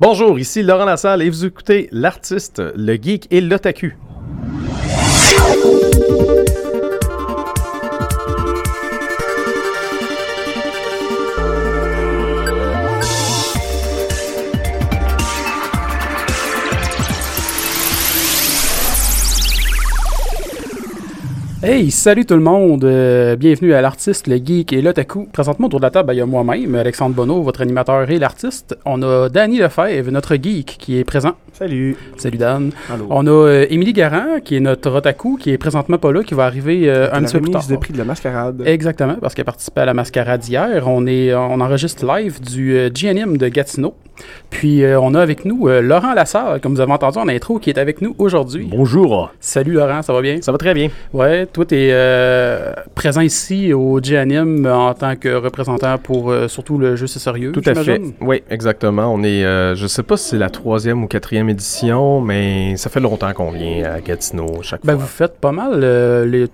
Bonjour, ici Laurent Lassalle et vous écoutez l'artiste, le geek et l'otaku. Hey, salut tout le monde! Euh, bienvenue à l'artiste, le geek et l'otaku. Présentement, autour de la table, ben, il y a moi-même, Alexandre Bonneau, votre animateur et l'artiste. On a Danny Lefebvre, notre geek, qui est présent. Salut. Salut Dan. Allô. On a euh, Émilie Garand, qui est notre otaku, qui est présentement pas là, qui va arriver euh, un petit peu plus tard. de prix de la mascarade. Exactement, parce qu'elle a participé à la mascarade hier. On, est, on enregistre live du euh, GNM de Gatineau. Puis euh, on a avec nous euh, Laurent Lassalle, comme vous avez entendu en intro, qui est avec nous aujourd'hui. Bonjour. Salut Laurent, ça va bien? Ça va très bien. Ouais, toi, tu es présent ici au GNM en tant que représentant pour euh, surtout le jeu C'est sérieux. Tout à fait. Oui, exactement. On est, euh, je sais pas si c'est la troisième ou quatrième édition, mais ça fait longtemps qu'on vient à Gatineau chaque Ben, fois. vous faites pas mal euh, les,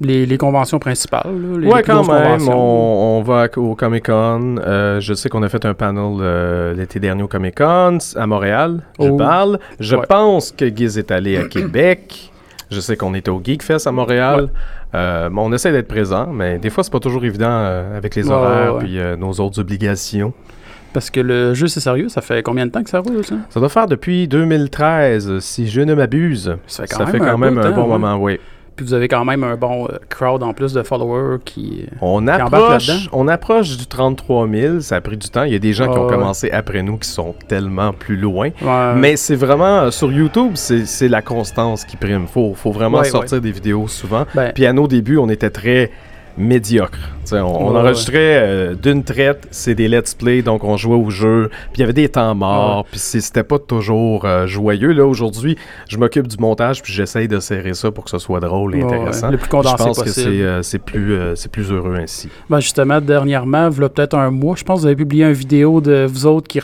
les, les conventions principales. là, les, Ouais, les quand même. On, on va au Comic Con. Euh, je sais qu'on a fait un panel euh, l'été dernier au Comic Con à Montréal. Je Oh. parle. Je Ouais. pense que Giz est allé à Québec. Je sais qu'on était au Geek Fest à Montréal. Euh, on essaie d'être présent, mais des fois c'est pas toujours évident euh, avec les horaires ouais, ouais. puis euh, nos autres obligations. Parce que le jeu C'est sérieux, ça fait combien de temps que ça roule, ça? Ça doit faire depuis 2013, si je ne m'abuse. Ça fait quand Ça même fait un même bon moment, oui. Puis vous avez quand même un bon euh, crowd en plus de followers qui... On embarque approche, on approche du 33 000. Ça a pris du temps. Il y a des gens qui ont commencé après nous qui sont tellement plus loin. Ouais. Mais c'est vraiment, euh, sur YouTube, c'est la constance qui prime. Faut, faut vraiment Ouais, sortir des vidéos souvent. Ben, Puis à nos débuts, on était très médiocre. On, enregistrait euh, d'une traite, c'est des let's play, donc on jouait au jeu. Puis il y avait des temps morts, puis c'était pas toujours euh, joyeux. Là aujourd'hui, je m'occupe du montage, puis j'essaye de serrer ça pour que ce soit drôle et Ouais, intéressant. ouais. Le plus Je condensé pense que c'est euh, c'est plus, c'est plus heureux ainsi. Ben justement, dernièrement, a peut-être un mois, je pense que vous avez publié une vidéo de vous autres qui,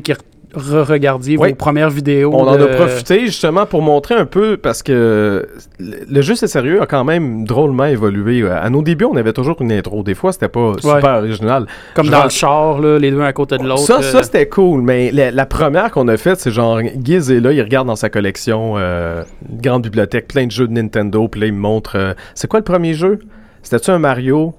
qui re-regardiez Oui. vos premières vidéos. On en a profité justement pour montrer un peu parce que le jeu c'est sérieux a quand même drôlement évolué. À nos débuts, on avait toujours une intro. Des fois, c'était pas super original. Comme dans le char, là, les deux à côté de l'autre. Ça, euh, ça c'était cool, mais la, la première qu'on a faite, c'est genre Giz est là, il regarde dans sa collection, euh, une grande bibliothèque, plein de jeux de Nintendo, puis là il me montre. euh, c'est quoi le premier jeu? C'était-tu un Mario?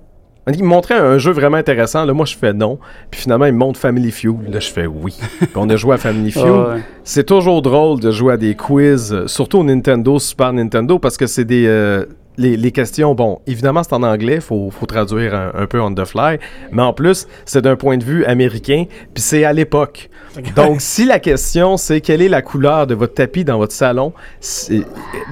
Il me montrait un jeu vraiment intéressant. Là, moi, je fais non. Puis finalement, il me montre Family Feud. Là, je fais oui. Puis on a joué à Family Feud. ouais. C'est toujours drôle de jouer à des quiz, euh, surtout au Nintendo, Super Nintendo, parce que c'est des. euh, les, les questions, bon, évidemment, c'est en anglais, faut, faut traduire un, un peu on the fly, mais en plus, c'est d'un point de vue américain, puis c'est à l'époque. Donc, si la question, c'est quelle est la couleur de votre tapis dans votre salon,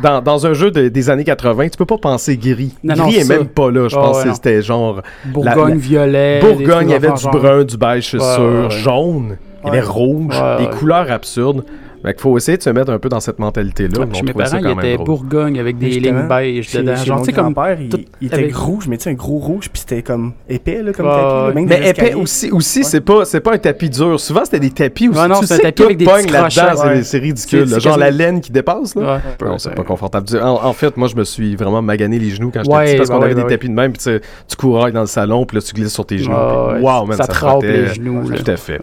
dans, dans un jeu de- des années 80, tu peux pas penser gris. Non, non, gris est même pas là, je Ah pense ouais, que c'était genre Bourgogne la- violet. Bourgogne, il y avait du genre. brun, du beige, c'est Ouais, sûr, ouais, jaune, il y avait rouge, des couleurs absurdes. Fait qu'il faut essayer de se mettre un peu dans cette mentalité-là. Ouais, mes parents, ils étaient. Bourgogne avec des Justement, lignes beige Chez, dedans. chez Genre, mon tu sais, comme. grand-père, il, il était avec- rouge, mais tu sais, un gros rouge, puis c'était comme épais, là, comme Ouais, tapis. là, ouais. même Mais épais escaliers. aussi, aussi Ouais. c'est pas c'est pas un tapis dur. Souvent c'était des tapis aussi. Ouais, non, c'est un tapis avec des petits là-dedans, c'est ouais. c'est ridicule. Genre la laine qui dépasse là. C'est pas confortable. En, fait, moi je me suis vraiment magané les genoux quand j'étais petit parce bah qu'on avait bah des ouais. tapis de même puis tu courailles dans le salon puis là tu glisses sur tes genoux. Wow, man, ça te les genoux, là. Tout à fait.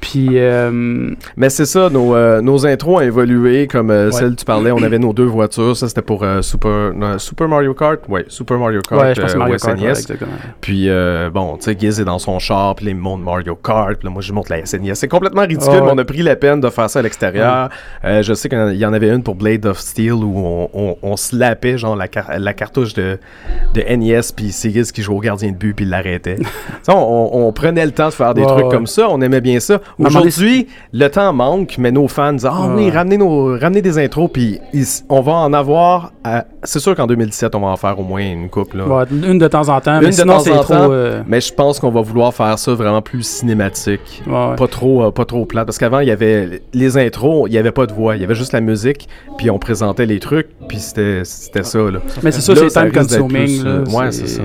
Puis, euh, Mais c'est ça, nos, euh, nos intros ont évolué comme euh, Ouais. celle que tu parlais. On avait nos deux voitures. Ça, c'était pour euh, Super, non, Super Mario Kart. Ouais, Super Mario Kart. ouais, je pense que Mario Kart, ouais, SNES. exactement. Puis, bon, tu sais, Giz est dans son char, puis il me montre Mario Kart, puis là, moi, je montre la SNES. C'est complètement ridicule, mais on a pris la peine de faire ça à l'extérieur. Je sais qu'il y en avait une pour Blade of Steel où on, on, on slappait, genre, la, car- la cartouche de, de NES, puis c'est Giz qui jouait au gardien de but, puis il l'arrêtait. On, on- prenait le temps de faire des trucs comme ça, on aimait bien ça. Aujourd'hui, le temps manque, mais nos fans disent Ah oui, Ouais. ramenez, nos, ramenez des intros, puis on va en avoir. à- C'est sûr qu'en 2017, on va en faire au moins une couple. Là. Ouais, une de temps en temps, Une mais de sinon temps c'est en trop. temps. euh, Mais je pense qu'on va vouloir faire ça vraiment plus cinématique. ouais, ouais. Pas trop, euh, pas trop plate. Parce qu'avant, il y avait les intros, il y avait pas de voix. Il y avait juste la musique, puis on présentait les trucs, puis c'était ça. Là. Mais c'est ça, c'est time consuming. plus, là, euh, ouais, c'est ça.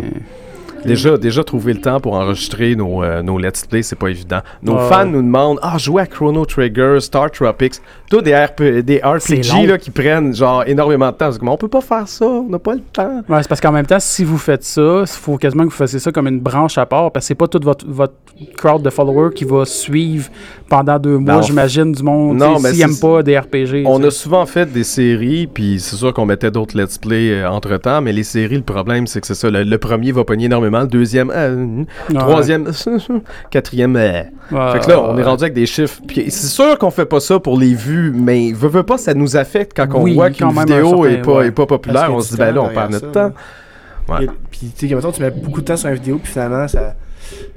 Déjà, déjà trouver le temps pour enregistrer nos, euh, nos Let's Play, c'est pas évident. Nos Ouais. fans nous demandent Ah, jouer à Chrono Trigger, Star Tropics, tous des, RP, des RPG là, qui prennent genre énormément de temps. C'est comme, on peut pas faire ça, on n'a pas le temps. Ouais, c'est parce qu'en même temps, si vous faites ça, il faut quasiment que vous fassiez ça comme une branche à part, parce que c'est pas toute votre, votre crowd de followers qui va suivre pendant deux mois, j'imagine, du monde. Mais c'est- aiment pas des RPG. On a souvent fait des séries, puis c'est sûr qu'on mettait d'autres let's play entre temps, mais les séries, le problème, c'est que c'est ça. Le, le premier va pogner énormément, le deuxième, euh, Ouais. troisième, quatrième, euh. Ouais, Fait que là, on est rendu avec des chiffres. Puis c'est sûr qu'on fait pas ça pour les vues, mais veut, veut pas, ça nous affecte quand on Oui, voit qu'une vidéo un est certain- pas, ouais. est pas populaire. On se dit, ben là, on perd notre ça, temps. Ouais. Et- Puis, tu sais, tu mets beaucoup de temps sur une vidéo, puis finalement, ça...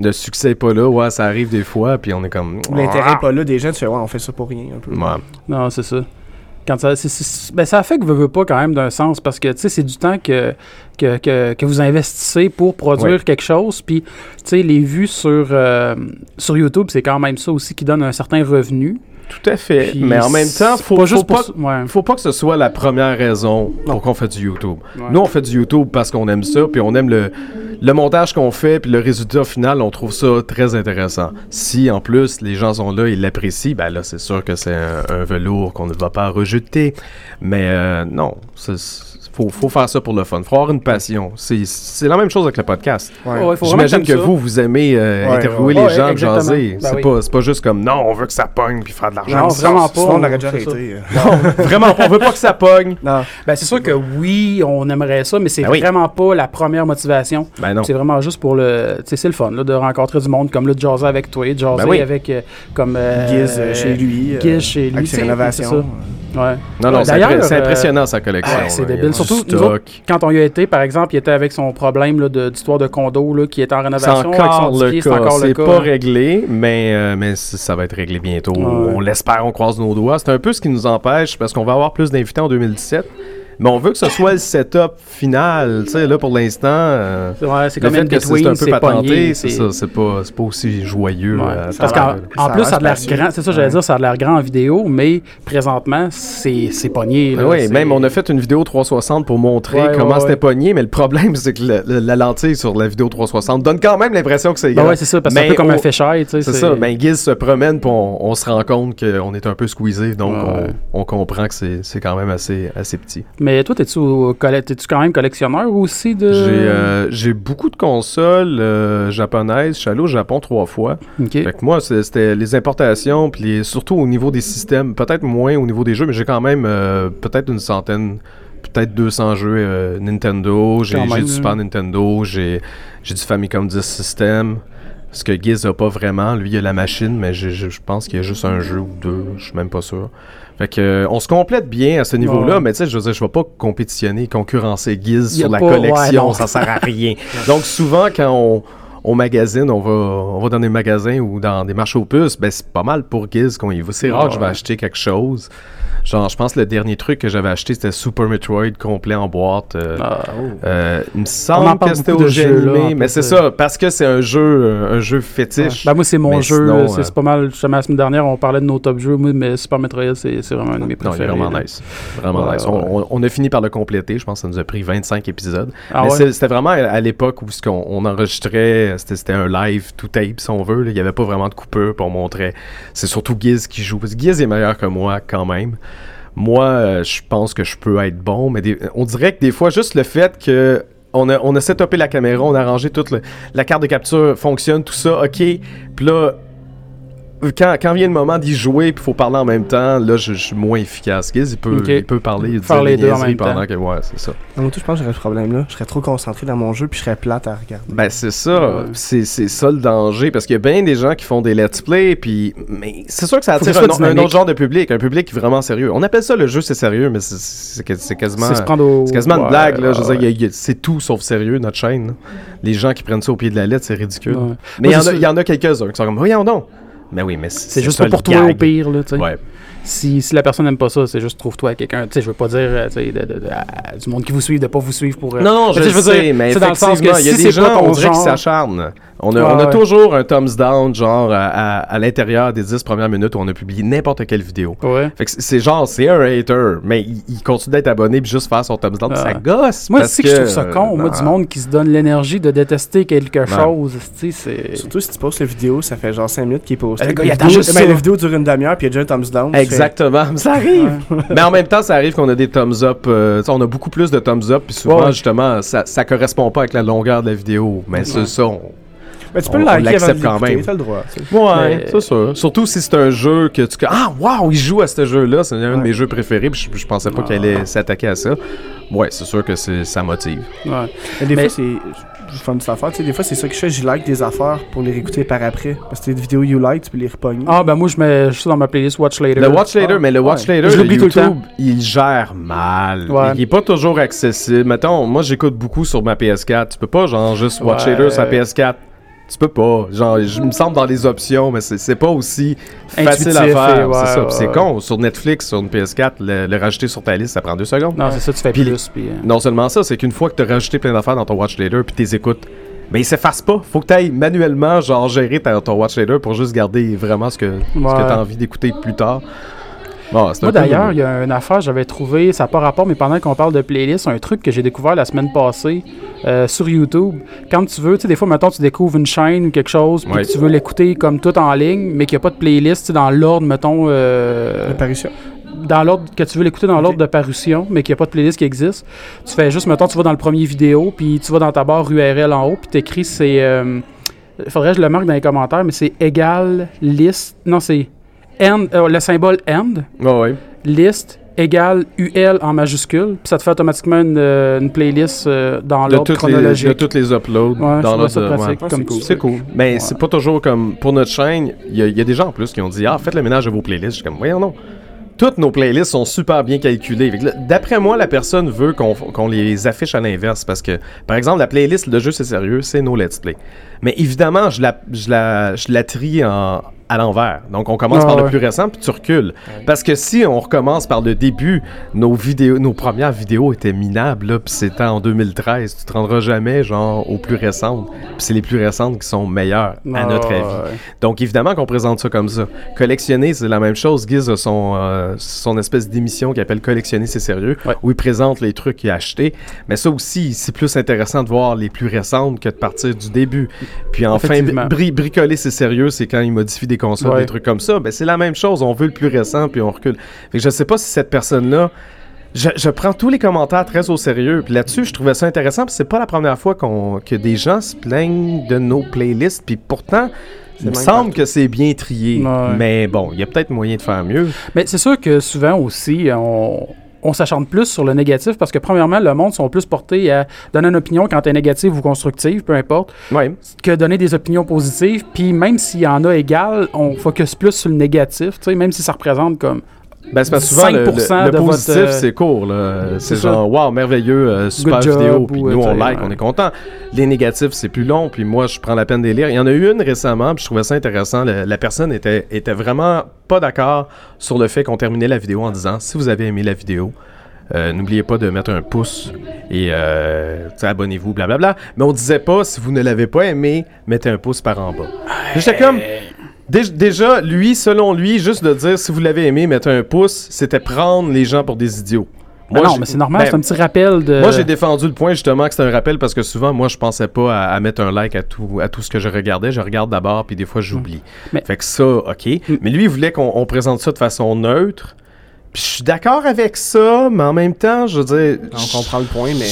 Le succès est pas là, ouais, ça arrive des fois, puis on est comme. l'intérêt est pas là des gens, tu fais, ouais, on fait ça pour rien, un peu. Ouais. Non, c'est ça. Quand ça, c'est- c'est- ben, ça fait que vous veut pas quand même d'un sens parce que c'est du temps que, que, que, que vous investissez pour produire quelque chose. Puis, les vues sur, euh, sur YouTube, c'est quand même ça aussi qui donne un certain revenu. Tout à fait. Puis mais en même temps, faut pas faut pas, pour ça- ouais. faut pas que ce soit la première raison Non. pour qu'on fait du YouTube. Ouais. Nous, on fait du YouTube parce qu'on aime ça, puis on aime le, le montage qu'on fait, puis le résultat final, on trouve ça très intéressant. Si, en plus, les gens sont là, ils l'apprécient, ben là, c'est sûr que c'est un, un velours qu'on ne va pas rejeter. Mais euh, non, c'est- faut, faut faire ça pour le fun. faut avoir une passion. C'est c'est la même chose avec le podcast. Ouais. Ouais, J'imagine que ça. vous, vous aimez euh, Ouais, interviewer ouais. les Ouais, gens, exactement. jaser. Ben c'est oui. pas, c'est pas juste comme, non, on veut que ça pogne, puis faire de l'argent. Non, Sinon- vraiment pas, Sinon, on aurait déjà c'est ça. arrêté. euh. Vraiment, on veut pas que ça pogne. Non. Ben, c'est sûr que oui, on aimerait ça, mais c'est Ben oui. vraiment pas la première motivation. Ben non. C'est vraiment juste pour le. Tu sais, c'est le fun là, de rencontrer du monde comme là, de jaser avec toi, de jaser Ben oui. avec euh, comme. euh, Giz euh, chez lui. euh, Giz chez lui. Avec c'est. Ouais. Non, non, c'est c'est euh, impressionnant sa collection. c'est débile. Surtout, quand on y a été, par exemple, il était avec son problème d'histoire de condo là, qui était en C'est rénovation. son encore le c'est cas. C'est pas réglé, mais, euh, mais ça va être réglé bientôt. On l'espère, on croise nos doigts. C'est un peu ce qui nous empêche parce qu'on va avoir plus d'invités en 2017. Mais on veut que ce soit le setup final. Tu sais, là, pour l'instant, euh, Ouais, c'est fait une que c'est un peu patenté, pogné. c'est ça. C'est pas, c'est pas aussi joyeux. Ouais. euh, Parce par- qu'en plus, ça a de l'air grand. C'est ça, j'allais Ouais. dire, ça a de l'air grand en vidéo, mais présentement, c'est c'est pogné. là, oui, même on a fait une vidéo 360 pour montrer Ouais, comment ouais, c'était pogné, mais le problème c'est que le- le- la lentille sur la vidéo 360 donne quand même l'impression que c'est Ben grand. ouais, c'est ça, parce que c'est un Mais peu comme un féchère, tu sais. C'est ça, ben Giz se promène puis on, on se rend compte qu'on est un peu squeezé, donc on, on comprend que c'est c'est quand même assez, assez petit. Mais toi, t'es-tu quand même collectionneur aussi de. J'ai euh, j'ai beaucoup de consoles euh, japonaises, je suis allé au Japon trois fois. Fait que moi, c'était les importations, puis surtout au niveau des systèmes, peut-être moins au niveau des jeux, mais j'ai quand même euh, peut-être une centaine, peut-être 200 jeux euh, Nintendo, j'ai du. Super Nintendo, j'ai du Famicom 10 System. Ce que Giz a pas vraiment, lui il a la machine, mais je pense qu'il y a juste un jeu ou deux, je suis même pas sûr. Fait que euh, on se complète bien à ce niveau-là, Ouais. mais tu sais, je veux dire, je vais pas compétitionner, concurrencer a sur la pas- collection, ça sert à rien. Donc souvent quand on on magasine, on va, on va dans des magasins ou dans des marchés aux puces, ben c'est pas mal pour Giz qu'on y va. C'est rare que je vais acheter quelque chose. Genre, je pense que le dernier truc que j'avais acheté, c'était Super Metroid complet en boîte. euh, Ah, oh. euh, il me semble que c'était au jeu animé, mais c'est ça, parce que c'est un jeu, euh, un jeu fétiche. Ben moi, c'est mon Mais jeu. c'est euh, pas mal. Justement, la semaine dernière, on parlait de nos top jeux. Moi, mais Super Metroid, c'est c'est vraiment un de mes non, il est préférés. vraiment là. nice. Vraiment Ouais, nice. ouais. On, on- on a fini par le compléter. Je pense que ça nous a pris 25 épisodes. Ah Mais ouais? c'était vraiment à, l'époque où ce qu'on- on enregistrait, c'était un live tout tape, si on veut. là. Il n'y avait pas vraiment de coupure, puis on montrait. C'est surtout Giz qui joue. Parce que Giz est meilleur que moi, quand même. Moi, euh, je pense que je peux être bon, mais on dirait que des fois, juste le fait que. On a, on a setupé la caméra, on a arrangé toute la carte de capture, fonctionne, tout ça, ok. Puis là, quand, quand vient le moment d'y jouer, puis il faut parler en même temps, là, je, je suis moins efficace. Giz, il peut, Ok. il peut parler, il dire les des deux en même pendant temps. que. Ouais, c'est ça. Non, moi, tout, je pense que j'aurais ce problème-là. Je serais trop concentré dans mon jeu, puis je serais plate à regarder. Ben c'est ça, Ouais. c'est c'est ça le danger parce qu'il y a bien des gens qui font des let's play puis mais c'est sûr que ça attire un, autre genre de public, un public vraiment sérieux. On appelle ça le jeu c'est sérieux mais c'est- c'est que- c'est quasiment C'est au- quasiment une blague là, je veux ouais, dire, il y a- il y a- c'est tout sauf sérieux notre chaîne. là. Les gens qui prennent ça au pied de la lettre, c'est ridicule. Ouais. Mais il y, y en a quelques-uns qui sont comme voyons donc. Mais oui, mais C'est juste pas pour toi au pire, là, tu sais. Ouais. Si, si la personne n'aime pas ça, c'est juste trouve-toi quelqu'un. Tu sais, je veux pas dire euh, tu sais, de- de- de- à- du monde qui vous suit, de pas vous suivre pour. euh, Non, non, je veux sais, dire, mais c'est dans le sens que effectivement, il y a si des gens, ton on dirait qui s'acharnent. On a, Ouais, on a ouais. toujours un thumbs down, genre, à, à- à l'intérieur des 10 premières minutes où on a publié n'importe quelle vidéo. Ouais. Fait que c'est- genre, c'est un hater, mais il, il continue d'être abonné puis juste faire son thumbs down, Ah. ça gosse. Moi, c'est que je trouve ça euh, con. Moi, du monde qui se donne l'énergie de détester quelque chose, tu sais, c'est. Surtout si tu postes la vidéo, ça fait genre 5 minutes qu'il est posté. Le gars, Puis il la attend vidéo- juste mais ça. La vidéo dure une demi-heure, puis il y a déjà un thumbs down. Exactement, ça arrive. Mais en même temps, ça arrive qu'on a des thumbs up. euh, on a beaucoup plus de thumbs up, puis souvent, Ouais. justement, ça, ça correspond pas avec la longueur de la vidéo. Mais c'est ça. on- Mais tu peux On- le liker avant de l'accepte quand même. t'as le droit. Ouais, c'est ça. Surtout si c'est un jeu que tu. Ah, waouh, il joue à ce jeu-là. C'est un de mes jeux préférés, puis je, je pensais pas Ah. qu'il allait s'attaquer à ça. Ouais, c'est sûr que c'est- ça motive. Ouais. Mais des Mais- fois, c'est. Je fais une petite affaire, tu sais, des fois, c'est ça que je fais, je like des affaires pour les réécouter par après. Parce que des vidéos you like, tu peux les repogner. Ah, ben moi, je mets juste dans ma playlist Watch Later. Le Watch Later, Ah, mais le Watch ouais. Later, Je le l'oublie tout le YouTube, il gère mal. Ouais. Il est pas toujours accessible. Mettons, moi, j'écoute beaucoup sur ma PS4. Tu peux pas, genre, juste Watch Ouais. Later sur la PS4. Tu peux pas. Genre, je me semble dans les options, mais c'est pas aussi facile à faire. ouais, c'est ouais, ouais. con. Sur Netflix, sur une PS4, le, le rajouter sur ta liste, ça prend deux secondes. Non, c'est ça, tu fais Puis- plus. Euh, Non seulement ça, c'est qu'une fois que tu as rajouté plein d'affaires dans ton Watch Later puis tu les écoutes, ben ils s'effacent pas. Faut que tu ailles manuellement genre gérer ta- ton Watch Later pour juste garder vraiment ce que, ce que tu as envie d'écouter plus tard. Bon, Moi d'ailleurs, il y a une affaire, j'avais trouvé, ça n'a pas rapport, mais pendant qu'on parle de playlist, un truc que j'ai découvert la semaine passée euh, sur YouTube. Quand tu veux, tu sais, des fois, mettons, tu découvres une chaîne ou quelque chose, puis Ouais. que tu veux l'écouter comme tout en ligne, mais qu'il n'y a pas de playlist, tu sais, dans l'ordre, mettons, euh, L'apparition. dans l'ordre que tu veux l'écouter dans l'ordre de parution, mais qu'il n'y a pas de playlist qui existe. Tu fais juste, mettons, tu vas dans le premier vidéo, puis tu vas dans ta barre URL en haut, puis tu écris, c'est. euh, faudrait que je le marque dans les commentaires, mais c'est égal list. Non, c'est end, euh, le symbole end Ouais, ouais. liste égale UL en majuscule, puis ça te fait automatiquement une, euh, une playlist euh, dans De l'ordre toutes, les, chronologique. de toutes les uploads Ouais, dans l'ordre ouais. comme c'est cool. ça. C'est cool. Mais Ouais. c'est pas toujours comme. Pour notre chaîne, il y, a- il y a des gens en plus qui ont dit Ah, faites le ménage de vos playlists. Je suis comme, voyons, non. Toutes nos playlists sont super bien calculées. D'après moi, la personne veut qu'on qu'on les affiche à l'inverse. Parce que, par exemple, la playlist de jeu, c'est sérieux, c'est nos let's play. Mais évidemment, je la, je la, je la trie en, à l'envers. Donc, on commence Ah, par le plus récent, puis tu recules. Parce que si on recommence par le début, nos vidéos, nos premières vidéos étaient minables, là, puis c'était en 2013. Tu te rendras jamais, genre, aux plus récentes. Puis c'est les plus récentes qui sont meilleures, à Ah, notre avis. ouais. Donc, évidemment qu'on présente ça comme ça. Collectionner, c'est la même chose. Giz a son, euh, son espèce d'émission qui appelle Collectionner, c'est sérieux, Ouais. où il présente les trucs qu'il a achetés. Mais ça aussi, c'est plus intéressant de voir les plus récentes que de partir du début. Puis enfin, bri- bricoler, c'est sérieux, c'est quand il modifie des consoles, Ouais. des trucs comme ça. Ben, c'est la même chose. On veut le plus récent, puis on recule. Fait que je sais pas si cette personne-là. Je, je prends tous les commentaires très au sérieux. Puis là-dessus, je trouvais ça intéressant. Puis c'est pas la première fois qu'on que des gens se plaignent de nos playlists. Puis pourtant, il me semble que c'est bien trié. Ouais. Mais bon, il y a peut-être moyen de faire mieux. Mais c'est sûr que souvent aussi, on, on s'acharne plus sur le négatif parce que, premièrement, le monde sont plus portés à donner une opinion quand elle est négative ou constructive, peu importe, que donner des opinions positives. Puis même s'il y en a égal, on focus plus sur le négatif, tu sais, même si ça représente comme. Ben, c'est parce que souvent, le, le- 5% le de votre, positif, euh, c'est court. là. C'est genre, wow, merveilleux, euh, super job, vidéo. Puis ou, nous, euh, on like, on est content. Les négatifs, c'est plus long. Puis moi, je prends la peine de les lire. Il y en a eu une récemment, puis je trouvais ça intéressant. Le- la personne était, était vraiment pas d'accord sur le fait qu'on terminait la vidéo en disant si vous avez aimé la vidéo, euh, N'oubliez pas de mettre un pouce et euh, abonnez-vous, blablabla. Mais on disait pas, si vous ne l'avez pas aimé, mettez un pouce par en bas. J'étais comme, Dé- Déjà, lui, selon lui, juste de dire si vous l'avez aimé, mettez un pouce, c'était prendre les gens pour des idiots. Ah non, j'ai- mais c'est normal, ben, c'est un petit rappel de. Moi, j'ai défendu le point justement que c'était un rappel parce que souvent, moi, je pensais pas à, à mettre un like à tout, à tout ce que je regardais. Je regarde d'abord, puis des fois, j'oublie. Mais- Fait que ça, OK. Mais lui, il voulait qu'on on présente ça de façon neutre. Puis je suis d'accord avec ça, mais en même temps, je veux dire. On comprend le point, mais.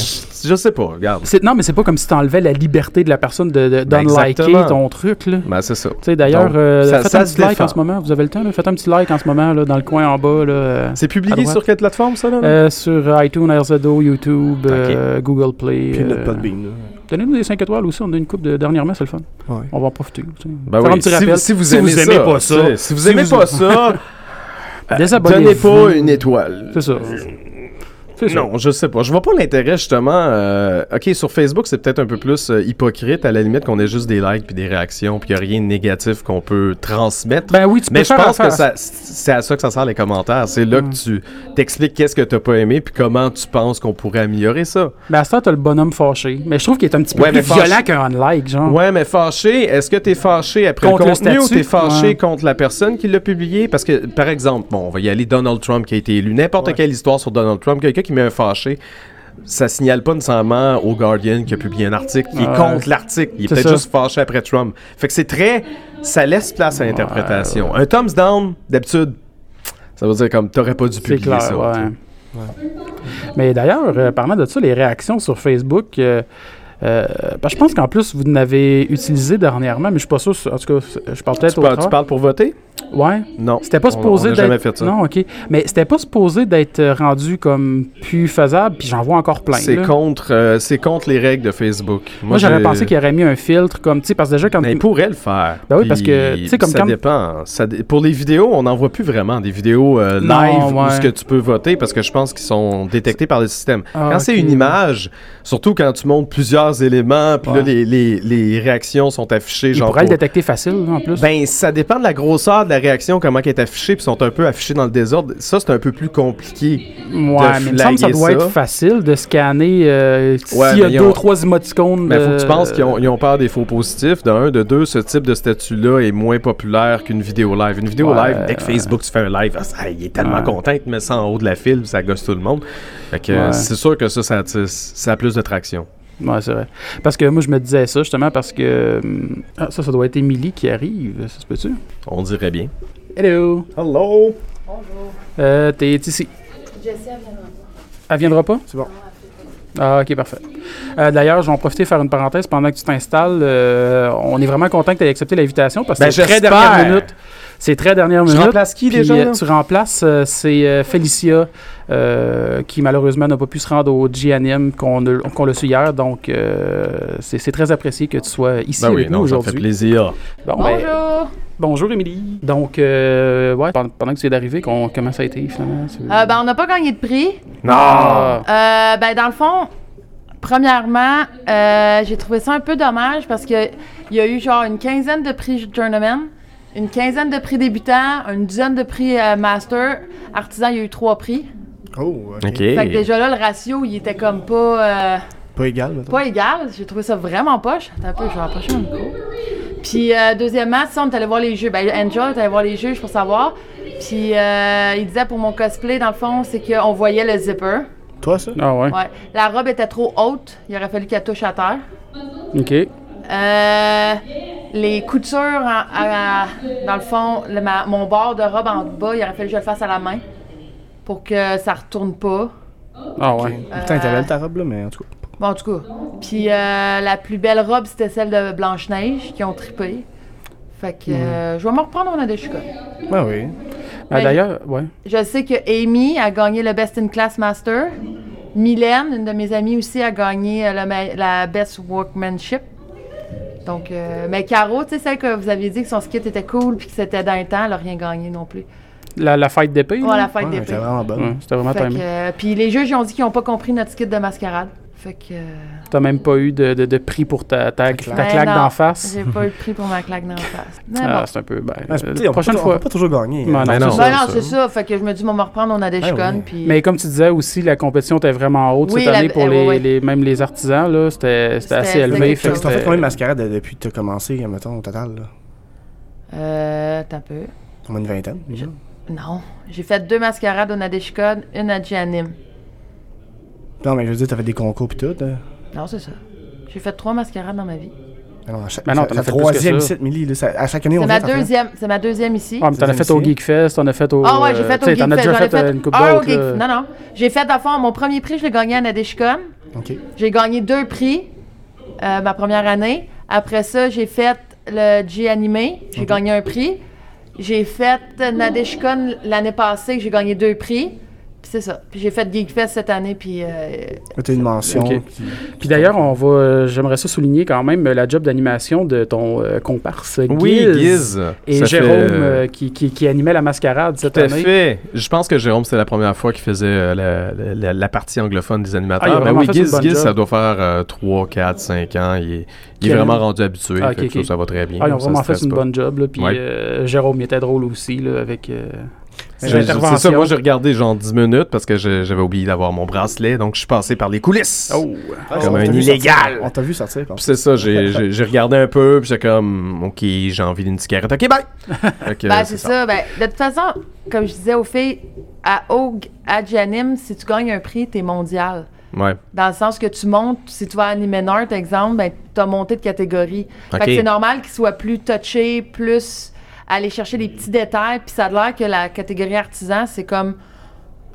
Je, sais pas, regarde. Non, mais c'est pas comme si t'enlevais la liberté de la personne de, de, Ben, ton truc, là. Ben, c'est ça. Tu sais, d'ailleurs, euh, faites ça un petit like défend. en ce moment. Vous avez le temps, là? Faites un petit like en ce moment, là, dans le coin en bas, là. euh, C'est publié sur quelle plateforme, ça, là? euh, sur iTunes, RZO, YouTube, euh, Google Play. Puis notre euh, Podbean. là. Donnez-nous des 5 étoiles aussi. On a une coupe de dernièrement, c'est le fun. Ouais. On va en profiter. Ben oui, un petit si, rappel. si vous Si aimez, vous aimez ça, pas ça, si vous si aimez vous- pas ça, Désabonnez-vous. donnez pas une étoile. C'est ça. Ça. Non, je sais pas. Je vois pas l'intérêt justement. euh, ok, sur Facebook, c'est peut-être un peu plus euh, hypocrite à la limite qu'on ait juste des likes puis des réactions puis y a rien de négatif qu'on peut transmettre. Ben oui, tu peux Mais je pense que ça- c'est à ça que ça sert les commentaires. C'est là Mm. que tu t'expliques qu'est-ce que t'as pas aimé puis comment tu penses qu'on pourrait améliorer ça. Ben à temps, t'as le bonhomme fâché. Mais je trouve qu'il est un petit peu Ouais, plus violent qu'un like, genre. Ouais, mais fâché, est-ce que t'es fâché après Contre le le contenu ou statut? t'es fâché Ouais. contre la personne qui l'a publié? Parce que, par exemple, bon, on va y aller Donald Trump qui a été élu. N'importe Ouais. quelle histoire sur Donald Trump, quelqu'un qui met un fâché, ça signale pas nécessairement au Guardian qui a publié un article qui est Ouais. contre l'article. Il est, peut-être juste fâché après Trump. Fait que c'est très... Ça laisse place à l'interprétation. Un thumbs down, d'habitude, ça veut dire comme t'aurais pas dû publier clair, ça. ouais. Mais d'ailleurs, euh, parlant de ça, les réactions sur Facebook, euh, euh, ben, je pense qu'en plus, vous n'avez utilisé dernièrement, mais je suis pas sûr. En tout cas, je parle peut-être Tu, tu parles pour voter? Ouais. Non. C'était pas supposé d'être. jamais fait ça. Non, ok. Mais c'était pas supposé d'être rendu comme plus faisable, puis j'en vois encore plein. C'est contre, euh, c'est contre les règles de Facebook. Moi, j'aurais j'ai- pensé qu'il aurait mis un filtre comme, tu sais, parce que déjà, quand. Mais il pourrait le faire. Ben oui, parce que, tu sais, comme ça quand- dépend. Ça Pour les vidéos, on n'en voit plus vraiment des vidéos euh, Non, live où ouais. ce que tu peux voter parce que je pense qu'ils sont détectés par le système. Ah, quand c'est une image, surtout quand tu montres plusieurs éléments, puis là, les, les- les réactions sont affichées. Il genre le détecter facile, en plus. Ben, ça dépend de la grosseur de la réaction, comment elle est affichée, puis sont un peu affichés dans le désordre. Ça, c'est un peu plus compliqué. ouais, mais il me semble que ça doit ça. être facile de scanner euh, Ouais, s'il y a ils deux ont- ou trois émoticônes. Mais faut que tu de- penses qu'ils ont, ils ont peur des faux positifs. De un, de deux, ce type de statut-là est moins populaire qu'une vidéo live. Une vidéo Ouais, live, dès que Facebook tu fais un live, ah, ça, il est tellement content, il te met ça en haut de la file, ça gosse tout le monde. Fait que euh, c'est sûr que ça, ça, ça a plus de traction. Ouais, c'est vrai. Parce que moi, je me disais ça justement parce que. hum, Ah, ça, ça doit être Émilie qui arrive. Ça se peut-tu? On dirait bien. Hello! Hello! Euh, t'es ici. Jessie, elle viendra Elle viendra pas? C'est bon. Ah, ok, parfait. Euh, D'ailleurs, je vais en profiter faire une parenthèse pendant que tu t'installes. euh, on est vraiment content que tu aies accepté l'invitation parce que Ben, c'est très dernière minute. C'est très dernière minute. remplace qui Puis, déjà? euh, là? tu remplaces, euh, c'est euh, Félicia, euh, qui malheureusement n'a pas pu se rendre au G-Anime qu'on qu'on l'a su hier. Donc, euh, c'est très apprécié que tu sois ici Ben oui, avec nous non, ça fait aujourd'hui. plaisir. Bon, ben, Bonjour! bonjour, Émilie. Donc, euh, ouais, pendant, que tu viens d'arriver, comment ça a été finalement? Tu- Euh, ben, on n'a pas gagné de prix. Non! Ah, Euh, ben, dans le fond, premièrement, euh, j'ai trouvé ça un peu dommage parce que il y a eu genre une quinzaine de prix tournament, une quinzaine de prix débutants, une dizaine de prix euh, master. Artisan, il y a eu trois prix. Oh, ok. Ok. Fait que déjà là, le ratio, il était comme pas, euh, Pas égal, mettons. pas égal. J'ai trouvé ça vraiment poche. Attends un peu, je vais rapprocher mon micro. Puis, euh, deuxièmement, ça, on est allé voir les jeux. Ben, Angel est allé voir les juges pour savoir. Puis, euh, il disait pour mon cosplay, dans le fond, c'est qu'on voyait le zipper. Toi, ça? ah ouais. Ouais. La robe était trop haute. Il aurait fallu qu'elle touche à terre. OK. Euh, les coutures, en- à- dans le fond, le- ma- mon bord de robe en bas, il aurait fallu que je le fasse à la main pour que ça retourne pas. Ah ouais. Putain, t'es belle ta robe, là, mais en tout cas. Bon, en tout cas. Puis euh, la plus belle robe, c'était celle de Blanche-Neige, qui ont trippé. Fait que euh, je vais me reprendre au Nadeshika. Ben oui. Ah, Ben, D'ailleurs, ouais. Je sais que Amy a gagné le Best in Class Master. Mylène, une de mes amies aussi, a gagné euh, le la Best Workmanship. Donc, euh, mais Caro, tu sais, celle que vous aviez dit que son skit était cool puis que c'était dans le temps, elle n'a rien gagné non plus. La, la fête d'épée. Ouais, là? la fête Ouais, d'épée. t'es vraiment bonne. Ouais, c'était vraiment timé. euh, Puis les juges, ils ont dit qu'ils n'ont pas compris notre skit de mascarade. Fait que. euh, T'as même pas eu de, de, de prix pour ta, ta, ta claque. claque ben non, d'en face? J'ai pas eu de prix pour ma claque d'en face. Mais Ah, bon. c'est un peu. Ben, c'est- euh, tu on peut prochaine pas- On fois. peut pas toujours gagner. Hein. non, Ben non. c'est Ben ça. non, ça. c'est ça. Fait que je me dis, on va reprendre. Ah oui. Puis. Mais comme tu disais aussi, la compétition était vraiment haute Oui, cette la- année pour euh, les, même les artisans. là C'était assez élevé. fait Fait combien de mascarades depuis que t'as commencé, mettons, au total, là? Euh. T'as peu. Au moins une vingtaine, déjà. Non. J'ai fait deux mascarades au Nadeshikon, une à Gianim. Non, mais je veux dire, t'as fait des concours pis tout. hein. Non, c'est ça. J'ai fait trois mascarades dans ma vie. Ah non, à chaque, Ben non, t'en la as fait troisième ici, Millie, là, ça- à chaque année, on ma deuxième. C'est ma deuxième ici. Ah, mais t'en as fait au Geekfest, t'en as fait au. Ah ouais, j'ai fait tu au sais, T'en as Geekfest. déjà fait une coupe d'autres. Là. Non, non. J'ai fait, à fond, mon premier prix, je l'ai gagné à Nadeshikon. OK. J'ai gagné deux prix euh, ma première année. Après ça, j'ai fait le G animé. J'ai gagné un prix. J'ai fait Nadeshikon l'année passée. J'ai gagné deux prix. Puis c'est ça. Puis j'ai fait Geekfest cette année, puis euh, T'as une mention. Puis d'ailleurs, on va, euh, j'aimerais ça souligner quand même euh, la job d'animation de ton euh, comparse Oui, Giz Giz. et ça Jérôme fait- euh, qui, qui, qui animait la mascarade cette Tout à année. fait. Je pense que Jérôme, c'est la première fois qu'il faisait euh, la, la- la partie anglophone des Ah, animateurs. Mais vraiment oui, fait Giz, Giz, ça doit faire euh, 3, 4, 5 ans. Il est, il est Quel- vraiment rendu habitué. Ah, fait que ok, ça, va très bien. Ah, ils ont vraiment fait une pas. bonne job. Là, puis Ouais. euh, Jérôme, il était drôle aussi là, avec C'est ça, moi j'ai regardé genre 10 minutes parce que j'avais oublié d'avoir mon bracelet, donc je suis passé par les coulisses. Oh! Ah, Comme on un illégal. On t'a vu sortir. Puis c'est ça, j'ai j'ai- j'ai regardé un peu, puis j'étais comme, ok, j'ai envie d'une cigarette, ok, bye! Ben, c'est ça. Ben, de toute façon, comme je disais aux filles, à Hogue, à Janim, si tu gagnes un prix, t'es mondial. Ouais. Dans le sens que tu montes, si tu vas à animer Nord, exemple, ben, tu as monté de catégorie. Fait que c'est normal qu'il soit plus touché, plus aller chercher les petits détails. Puis ça a l'air que la catégorie artisan, c'est comme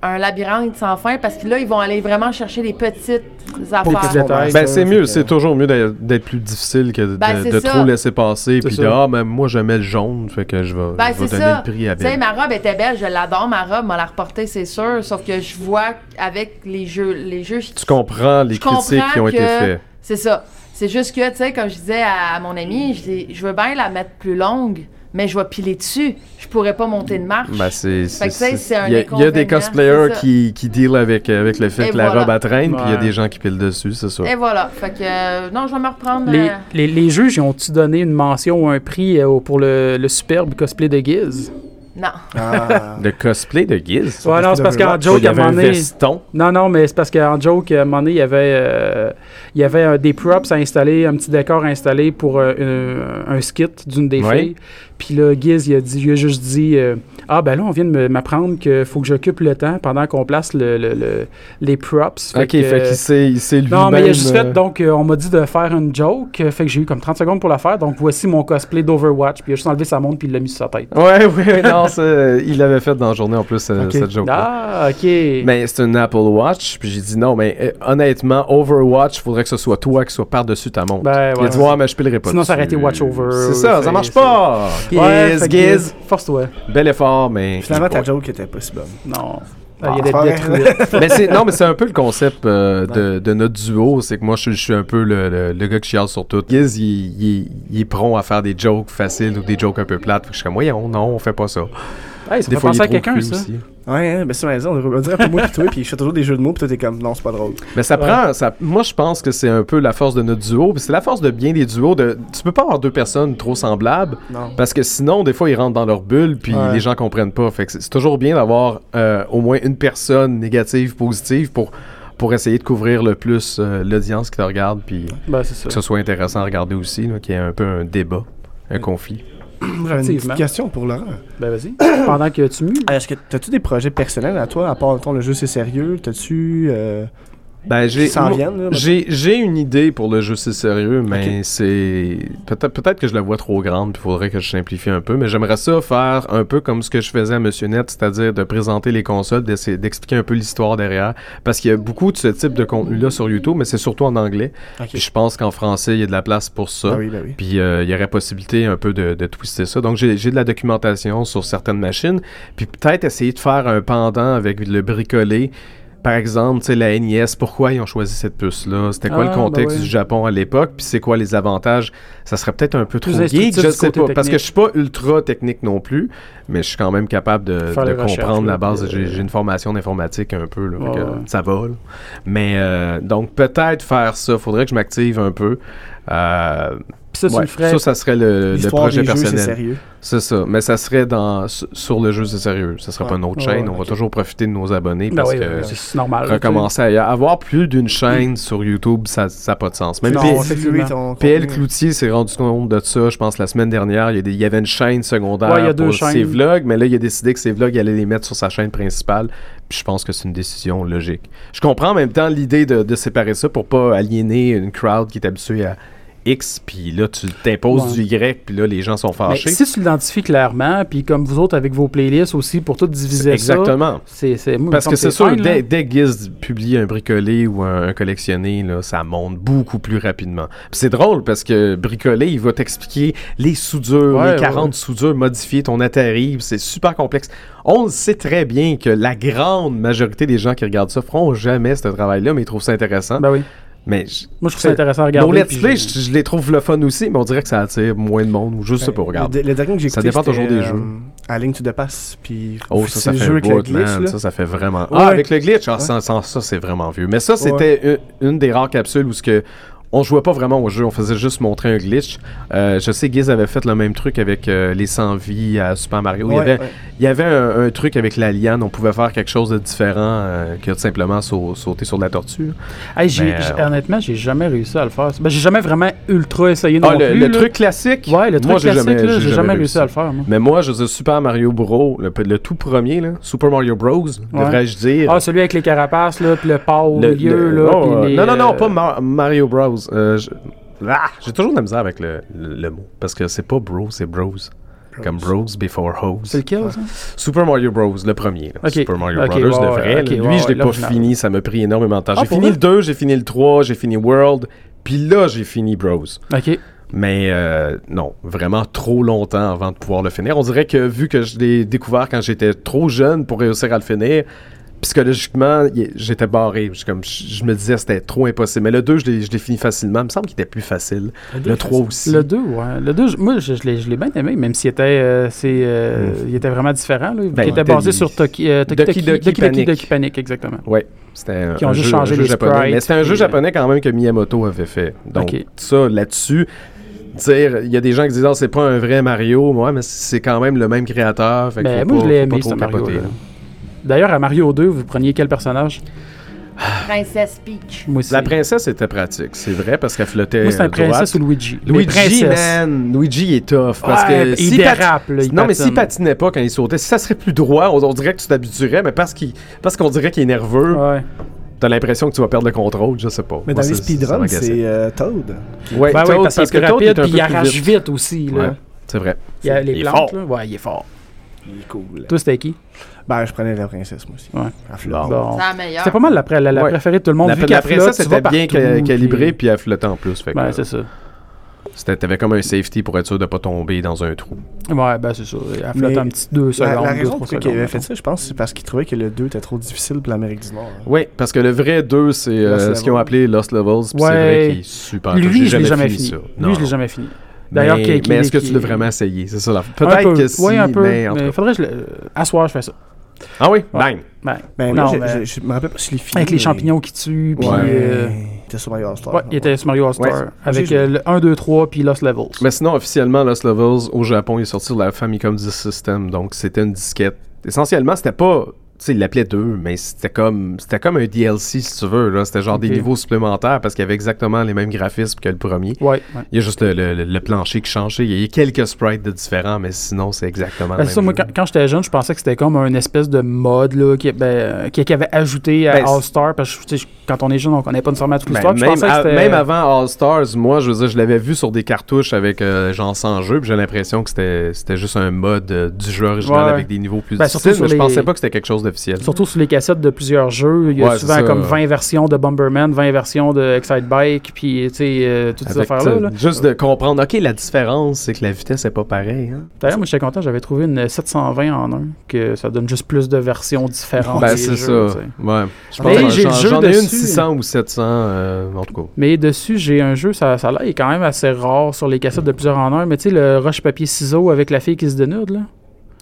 un labyrinthe sans fin parce que là, ils vont aller vraiment chercher les petites petits affaires. détails. Ben, c'est mieux, que- c'est toujours mieux d'être plus difficile que de, Ben, de trop laisser passer, puis de, ah, mais moi j'aimais le jaune, fait que je vais, Ben, je vais donner ça. le prix à Tu sais, Ben. ma robe était belle, je l'adore, ma robe, m'a la reporter, c'est sûr. Sauf que je vois avec les jeux, les jeux, Tu comprends les comprends critiques qui ont été faites. C'est ça. C'est juste que, tu sais, comme je disais à, à mon ami, je, dis, je veux bien la mettre plus longue, mais je vais piler dessus. Je pourrais pas monter une marche. Ben, c'est, Fait que, tu sais, c'est un il, y a, il y a des cosplayers qui, qui deal avec, avec le fait Et que la robe à traîne, puis il y a des gens qui pilent dessus, c'est ça. Et voilà. Fait que, euh, non, je vais me reprendre. Les, euh, les, les juges, ils ont-tu donné une mention ou un prix euh, pour le, le superbe cosplay de Giz? Non. Ah. Le cosplay de Giz? Ouais, non, c'est parce qu'en joke, il y à un moment donné... veston. Non, non, mais c'est parce qu'en joke, à un moment donné, il y avait, euh, il y avait euh, des props à installer, un petit décor à installer pour euh, un, un skit d'une des Ouais. filles. Puis là, Giz, il a, dit, il a juste dit euh, Ah, ben là, on vient de m'apprendre qu'il faut que j'occupe le temps pendant qu'on place le, le- le- les props. Ok, que, fait qu'il s'est, il s'est lui-même... Non, mais il a juste euh, fait, donc, euh, on m'a dit de faire une joke, euh, fait que j'ai eu comme 30 secondes pour la faire, donc voici mon cosplay d'Overwatch, puis il a juste enlevé sa montre, puis il l'a mis sur sa tête. Ouais, ouais, non, il l'avait fait dans la journée en plus, euh, cette joke Ah, ok. Mais c'est une Apple Watch, puis j'ai dit non, mais euh, honnêtement, Overwatch, il faudrait que ce soit toi qui soit par-dessus ta montre. Ben, il a dit, ouais, mais je pilerai pas Sinon, ça aurait été Watch Over. C'est ça, ça marche pas. Ouais, Giz, Giz. Force-toi. Bel effort, mais. Finalement, ta joke était pas si bonne. Non. Ah, il y a des mais c'est, non, mais c'est un peu le concept euh, de, de notre duo. C'est que moi, je, je suis un peu le, le, le gars qui chiale sur tout. Giz, il, il- il est prompt à faire des jokes faciles ou des jokes un peu plates. Fait que je suis comme, voyons, non, on fait pas ça. Hey, ça Des fois, il penser est à trop quelqu'un, ça. aussi. Ouais, hein, ben c'est raison. On dirait un peu moi pis toi, puis je fais toujours des jeux de mots, pis toi t'es comme, non, c'est pas drôle. Mais ça Ouais. prend. Ça, moi, je pense que c'est un peu la force de notre duo. puis C'est la force de bien des duos. De, tu peux pas avoir deux personnes trop semblables. Non. Parce que sinon, des fois, ils rentrent dans leur bulle, puis Ouais. les gens comprennent pas. Fait que c'est toujours bien d'avoir euh, au moins une personne négative, positive, pour, pour essayer de couvrir le plus euh, l'audience qui te regarde, puis Ben, que ce soit intéressant à regarder aussi, qu'il y ait un peu un débat, un conflit. J'avais une petite question pour Laurent. Ben, vas-y. Pendant que tu mues. Est-ce que t'as-tu des projets personnels à toi, à part le jeu c'est sérieux? T'as-tu. Euh, Ben, j'ai. J'ai, une idée pour le jeu, c'est sérieux, mais c'est. Peut-être, peut-être que je la vois trop grande, puis il faudrait que je simplifie un peu, mais j'aimerais ça faire un peu comme ce que je faisais à Monsieur Net, c'est-à-dire de présenter les consoles, d'essayer d'expliquer un peu l'histoire derrière. Parce qu'il y a beaucoup de ce type de contenu-là sur YouTube, mais c'est surtout en anglais. Ok. Puis je pense qu'en français, il y a de la place pour ça. Ah oui, ben oui. Puis euh, il y aurait possibilité un peu de, de twister ça. Donc j'ai j'ai de la documentation sur certaines machines. Puis peut-être essayer de faire un pendant avec le bricolé. Par exemple, tu sais, la NES, pourquoi ils ont choisi cette puce-là? C'était quoi Ah, le contexte ben ouais. du Japon à l'époque? Puis c'est quoi les avantages? Ça serait peut-être un peu Plus trop geek, je sais pas. Parce que je suis pas ultra technique non plus, mais je suis quand même capable de, comprendre la base. J'ai euh, j'ai une formation d'informatique un peu, là, que ouais. ça va. là. Mais euh, donc peut-être faire ça. Faudrait que je m'active un peu. Euh, Puis ça, tu Ouais, le ferais. ça, ça serait le, projet des personnel. sérieux. C'est ça. Mais ça serait dans su- sur le jeu, c'est sérieux. Ça serait Ouais. pas une autre chaîne. ouais, on va toujours profiter de nos abonnés Ben parce que ben, c'est normal. recommencer à y- avoir plus d'une chaîne sur YouTube, ça n'a pas de sens. Même Non, ton PL. Cloutier s'est rendu compte de ça, je pense, la semaine dernière. Il y, a des- il y avait une chaîne secondaire Ouais, il y a deux pour ses vlogs, mais là, il a décidé que ses vlogs, il allait les mettre sur sa chaîne principale. Puis je pense que c'est une décision logique. Je comprends en même temps l'idée de, de séparer ça pour pas aliéner une crowd qui est habituée à X, puis là, tu t'imposes Ouais. du Y, puis là, les gens sont Mais fâchés. si tu l'identifies clairement, puis comme vous autres avec vos playlists aussi, pour tout diviser ça, Exactement. c'est moi, Parce que c'est sûr, fine, dès, dès que Giz publie un bricolé ou un, un collectionné, là, ça monte beaucoup plus rapidement. C'est drôle parce que bricolé, il va t'expliquer les soudures, Ouais, les 40 ouais. soudures modifiées, ton Atari, c'est super complexe. On le sait très bien que la grande majorité des gens qui regardent ça feront jamais ce travail-là, mais ils trouvent ça intéressant. Ben oui. Mais je- Moi, je trouve ça intéressant à regarder. Nos let's play, je- je, les trouve le fun aussi, mais on dirait que ça attire moins de monde ou juste ça pour regarder. Le, le dernier que j'ai Ça dépend toujours des jeux. euh, À Link to the Pass, puis Oh, ça, ça fait jeu un avec le bout, glitch, man. Ça, ça fait vraiment... Ouais. Ah, avec le glitch, ah, ça, ça, ça, c'est vraiment vieux. Mais ça, c'était une, une des rares capsules où ce que on jouait pas vraiment au jeu, on faisait juste montrer un glitch. Euh, je sais, Giz avait fait le même truc avec euh, les 100 vies à Super Mario. il y Ouais, avait, ouais. il y avait un, un truc avec la liane, on pouvait faire quelque chose de différent euh, que de simplement sau- sauter sur la tortue. Hey, j'ai- j'ai- euh, honnêtement, j'ai jamais réussi à le faire. Ben, j'ai jamais vraiment ultra essayé non Ah, le, plus. le truc classique? Ouais, le truc moi, j'ai classique, jamais, là, j'ai jamais réussi à le faire. moi. Mais moi, je sais Super Mario Bros, le, le tout premier, là, Super Mario Bros, devrais-je dire. Ah, celui avec les carapaces, là, puis le pas au Le- milieu, là. oh, les, non, non, non, pas Mar- Mario Bros. Euh, je- Ah, J'ai toujours de la misère avec le, le- le mot. Parce que c'est pas bro, c'est bros. Comme bros before hoes. C'est lequel, ça? Super Mario Bros, le premier. là. Super Mario Ok, Brothers, ouais, le vrai. Lui, je l'ai pas fini, ça m'a pris énormément de temps. Ah, j'ai fini le 2, j'ai fini le 3, j'ai fini World. Puis là, j'ai fini Bros. Ok. Mais euh, non, vraiment trop longtemps avant de pouvoir le finir. On dirait que vu que je l'ai découvert quand j'étais trop jeune pour réussir à le finir, psychologiquement, j'étais barré. Je, comme, je, je me disais que c'était trop impossible. Mais le 2, je l'ai je l'ai fini facilement. Il me semble qu'il était plus facile. Le 3 aussi. Le 2, ouais. Le 2, je- moi, je, je l'ai je l'ai bien aimé, même s'il était, euh, c'est, euh, il était vraiment différent. Là, Ben, il était basé sur Toki, euh, Toki, Doki Panic. Doki Panic, exactement. Ouais, c'était un, Qui ont un juste jeu, changé un jeu les japonais. sprites, Mais c'était un jeu euh, japonais quand même que Miyamoto avait fait. Donc, ça, là-dessus, dire, il y a des gens qui disent, ah, c'est pas un vrai Mario. Ouais, mais c'est quand même le même créateur. Fait Ben, moi, pas- je l'ai aimé, ce Mario. capoter, là. là. D'ailleurs, à Mario 2, vous preniez quel personnage? Princesse Peach. Moi aussi. La princesse était pratique, c'est vrai, parce qu'elle flottait. Moi, c'est euh, un princesse ou Luigi? Luigi, man, Luigi est tough. Parce Ouais, que il pat- dérape, là, il Non, mais s'il patine. patinait pas quand il sautait, si ça serait plus droit, on, on dirait que tu t'habituerais, mais parce qu'il parce qu'on dirait qu'il est nerveux, Ouais. t'as l'impression que tu vas perdre le contrôle, je sais pas. Mais Moi, dans les speedruns, c'est euh, Toad. Ouais, Ben oui, Toad, parce est plus Toad rapide, puis peu il arrache vite. vite, aussi. Là. Ouais, c'est vrai. Il y a les Il est plantes, fort. là. Ouais, il est fort. Il est cool. Toi, c'était qui? Ben, je prenais la princesse, moi aussi. Ouais. Elle flotte. Bon. C'est la meilleure. C'était pas mal la, pré- la, la Ouais. préférée de tout le monde. La, vu la princesse tu vas était bien partout, calibrée, puis- elle flottait en plus. Fait Ouais, c'est ça. c'était- T'avais comme un safety pour être sûr de pas tomber dans un trou. Ouais, ben c'est ça. Elle flotte Mais un petit 2 La, secondes. la deux, raison pour laquelle il avait fait ça, je pense, c'est parce qu'il trouvait que le 2 était trop difficile pour l'Amérique du Nord. hein. Oui, parce que le vrai 2, c'est euh, ce qu'ils ont appelé Lost Levels, puis c'est Ouais. vrai qu'il est super. Lui, je l'ai jamais fini. ça. Lui, je l'ai jamais fini. D'ailleurs, mais, mais est-ce que tu l'as vraiment essayé? C'est ça la Peut-être peu. que si, Oui, un peu. mais en tout Mais cas. faudrait que je le. À soir, je fais ça. Ah oui? Ouais. Bang! Ben, Ben, non, mais- j'ai- je me rappelle pas si je l'ai fini. avec les mais- champignons qui tuent, puis. Ouais. euh, Il était sur Mario All-Star. Ouais, il était sur Mario All-Star. Ouais. Avec euh, le 1, 2, 3, puis Lost Levels. Mais sinon, officiellement, Lost Levels, au Japon, il est sorti sur la Famicom Disk System, donc c'était une disquette. Essentiellement, c'était pas... Tu sais, il l'appelait 2, mais c'était comme c'était comme un DLC, si tu veux. là. C'était genre des niveaux supplémentaires parce qu'il y avait exactement les mêmes graphismes que le premier. Ouais, ouais. Il y a juste le, le- le plancher qui changeait. Il y a quelques sprites de différents, mais sinon, c'est exactement Ben, le c'est ça, même moi, jeu. quand, quand j'étais jeune, je pensais que c'était comme un espèce de mode là, qui, ben, euh, qui, qui avait ajouté à Ben, All-Star. Parce que quand on est jeune, on connaît pas nécessairement toute Ben, l'histoire. même, à- même avant All Stars, moi, je veux dire, je l'avais vu sur des cartouches avec euh, genre 100 jeux, puis j'ai l'impression que c'était c'était juste un mode euh, du jeu original Ouais. avec des niveaux plus difficiles, mais sur je les- pensais pas que c'était quelque chose Surtout sur les cassettes de plusieurs jeux, il y a Ouais, souvent comme 20 versions de Bomberman, 20 versions de Excite Bike, puis tu sais, euh, toutes ces affaires-là. là. sais, Juste de comprendre, ok, la différence, c'est que la vitesse est pas pareille. Hein? D'ailleurs, moi, j'étais content, j'avais trouvé une 720 en un, que ça donne juste plus de versions différentes. Ben, des c'est jeux, ça. Ouais. Je Mais pense que j'ai le j'en ai une dessus. 600 ou 700, euh, en tout cas. Mais dessus, j'ai un jeu, ça, ça là, est quand même assez rare sur les cassettes de plusieurs en un. Mais tu sais, le roche papier ciseaux avec la fille qui se dénude, là.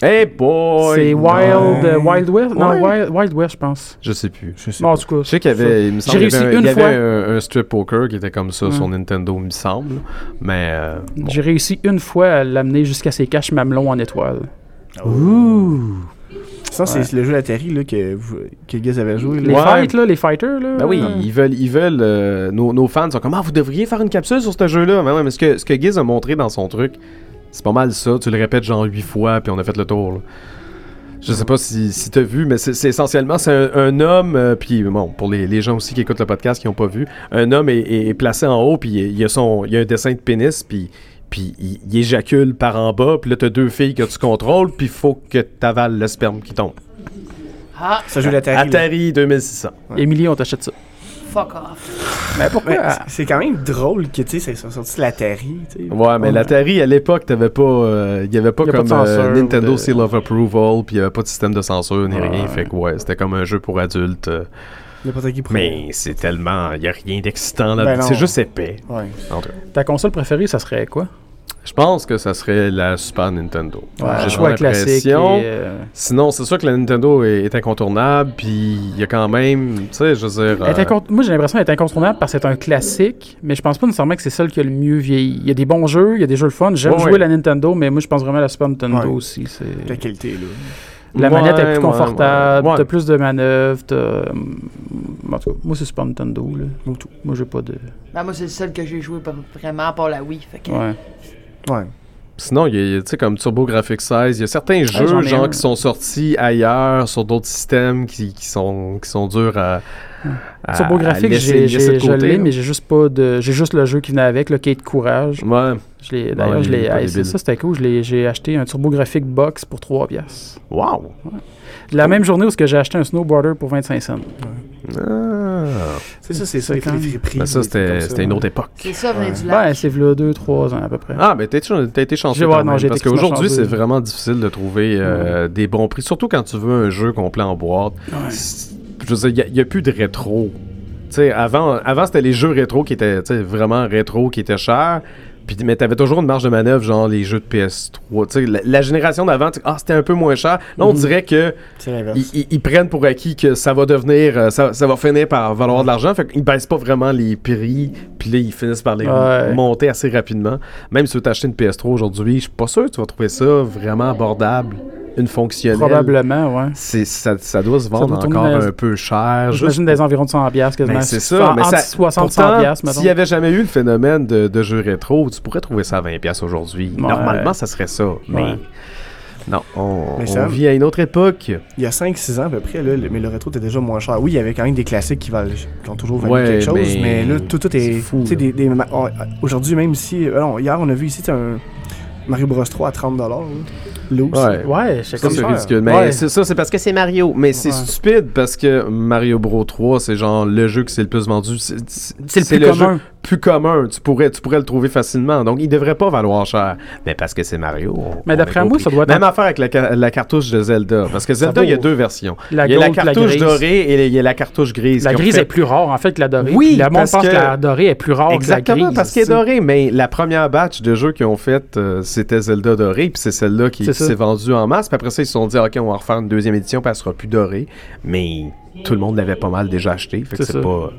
Hey boy! c'est. Wild, euh, Wild West? Non, Ouais. Wild, Wild West, je pense. Je sais plus. Je sais Bon, en tout cas. Je sais qu'il y avait, il me semble, J'ai qu'il y avait, réussi un, il y une avait un, un strip poker qui était comme ça Ouais. sur Nintendo, il me semble. Mais euh, bon. J'ai réussi une fois à l'amener jusqu'à ses caches mamelons en étoile. Ça, c'est le jeu Atari là, que, vous- que Giz avait joué. Les Là. Ouais. fights, là, les fighters, là. Ben oui, euh, ils veulent, ils veulent euh, nos, nos fans sont comme Ah, vous devriez faire une capsule sur ce jeu-là. Mais ouais, mais ce que, ce que Giz a montré dans son truc, c'est pas mal ça. Tu le répètes genre huit fois, puis on a fait le tour. là. Je sais pas si, si tu as vu, mais c'est essentiellement c'est un, un homme, euh, puis bon, pour les, les gens aussi qui écoutent le podcast qui n'ont pas vu, un homme est, est- est placé en haut, puis il y a, son, il a un dessin de pénis, puis puis il, il éjacule par en bas, puis là, t'as deux filles que tu contrôles, puis il faut que t'avales le sperme qui tombe. Ah, Ça joue la Atari. Atari 2600. Émilie, on t'achète ça. Fuck off. Mais pourquoi? C'est- quand même drôle que, tu sais, c'est sorti de l'Atari, tu sais. Ouais, mais Ouais. l'Atari, à l'époque, t'avais pas. euh, Il y avait pas Y a pas comme de euh, censure Nintendo de- Seal of Approval, puis il y avait pas de système de censure ni Ouais. rien. Fait que ouais, c'était comme un jeu pour adultes. euh, qui mais c'est tellement. Il y a rien d'excitant là Ben. C'est juste épais. Ouais. Ta console préférée, ça serait quoi? Je pense que ça serait la Super Nintendo. J'ai choix classique. et, euh, Sinon, c'est sûr que la Nintendo est, est incontournable, puis il y a quand même. Tu sais, je veux dire. euh, Moi, j'ai l'impression qu'elle est incontournable parce que c'est un classique, mais je pense pas nécessairement que c'est celle qui a le mieux vieilli. Il y a des bons jeux, il y a des jeux le fun. J'aime Ouais, jouer ouais. la Nintendo, mais moi, je pense vraiment à la Super Nintendo Ouais. aussi. c'est- La qualité, là. La manette est plus ouais, confortable, ouais. t'as plus de manœuvres, t'as... En tout cas, moi, c'est Super Nintendo, là. Moi, tout. Moi, j'ai pas de... Ben, moi, c'est le seul que j'ai joué vraiment pour la Wii. Fait que... Ouais. Ouais. Sinon, il y a- tu sais, comme Turbo Graphics 16, il y a certains jeux, genre, un. qui sont sortis ailleurs, sur d'autres systèmes, qui, qui sont, qui sont durs à. à- Turbo Graphics, j'ai, je l'ai, mais j'ai juste pas de... J'ai juste le jeu qui venait avec, le Kate Courage. Ouais. Je l'ai... D'ailleurs, Ouais, je l'ai... ça, c'était cool. Je l'ai- J'ai acheté un Turbo Graphics box pour 3 piastres. Wow! La même journée où ce que j'ai acheté un snowboarder pour 25 cents. Ah. C'est ça, c'est ça, C'est les quand. Ben ça, c'était comme ça. c'était une autre époque. C'est ça, venait du Ben, lac. c'est là 2-3 ans à peu près. Ah, mais t'as été, t'as été chanceux J'ai- ouais, non, parce qu'aujourd'hui, c'est vraiment difficile de trouver euh, des bons prix, surtout quand tu veux un jeu complet en boîte. Ouais. C'est- Je veux dire, il n'y a, plus de rétro. Tu sais, avant, avant c'était les jeux rétro qui étaient tu sais, vraiment rétro, qui étaient chers. Puis, mais t'avais toujours une marge de manœuvre, genre les jeux de PS3. Tu sais, la, la génération d'avant, ah, c'était un peu moins cher. Là, on Mhm. dirait que ils, prennent pour acquis que ça va devenir, euh, ça, ça va finir par valoir de l'argent. Fait qu'ils baissent pas vraiment les prix. Puis là, ils finissent par les Ouais. monter assez rapidement. Même si tu veux t'acheter une PS3 aujourd'hui, je suis pas sûr que tu vas trouver ça vraiment abordable, une fonctionnelle. Probablement, ouais. C'est, ça, ça doit se doit vendre tourner encore un peu cher. juste J'imagine des environs de 100 piastres quasiment. ben, c'est ça, mais ça, 60 100 pourtant, piastres, mettons. s'il n'y avait jamais eu le phénomène de, de jeux rétro, tu pourrais trouver ça à 20$ piastres aujourd'hui. Ouais. Normalement, ça serait ça. Mais Ouais. non, on, Mais on ça- vit à une autre époque. Il y a 5-6 ans à peu près, là, le- mais le rétro était déjà moins cher. Oui, il y avait quand même des classiques qui, valent, qui ont toujours valu Ouais, quelque chose, mais mais, là, tout, tout est. là. des, des on- Aujourd'hui, même ici. euh, non, hier, on a vu ici un Mario Bros 3 à 30$. là. Loose. Ouais. Ouais, c'est Ça, comme c'est ça. ridicule. Mais Ouais. c'est ça, c'est parce que c'est Mario. Mais c'est Ouais. stupide parce que Mario Bros 3, c'est genre le jeu qui c'est le plus vendu. C'est C'est le plus commun. Plus commun. Tu pourrais, tu pourrais le trouver facilement. Donc, il devrait pas valoir cher. Mais parce que c'est Mario. on- Mais on d'après est moi, compris. ça doit être Même affaire avec la, ca- la cartouche de Zelda. Parce que Zelda, vaut- il y a deux versions. La il y a la gold, la cartouche grise. dorée et il y a la cartouche grise. La qui ont grise fait- est plus rare, en fait, que la dorée. Oui, Puis le monde parce pense que... que- la dorée est plus rare Exactement, que la grise. parce qu'elle est tu sais. dorée. Mais la première batch de jeux qu'ils ont fait, euh, c'était Zelda dorée, puis c'est celle-là qui, C'est qui ça. s'est vendue en masse. Puis après ça, ils se sont dit, OK, on va refaire une deuxième édition, puis elle sera plus dorée. Mais tout le monde l'avait pas mal déjà acheté. Fait que C'est c'est ça. pas.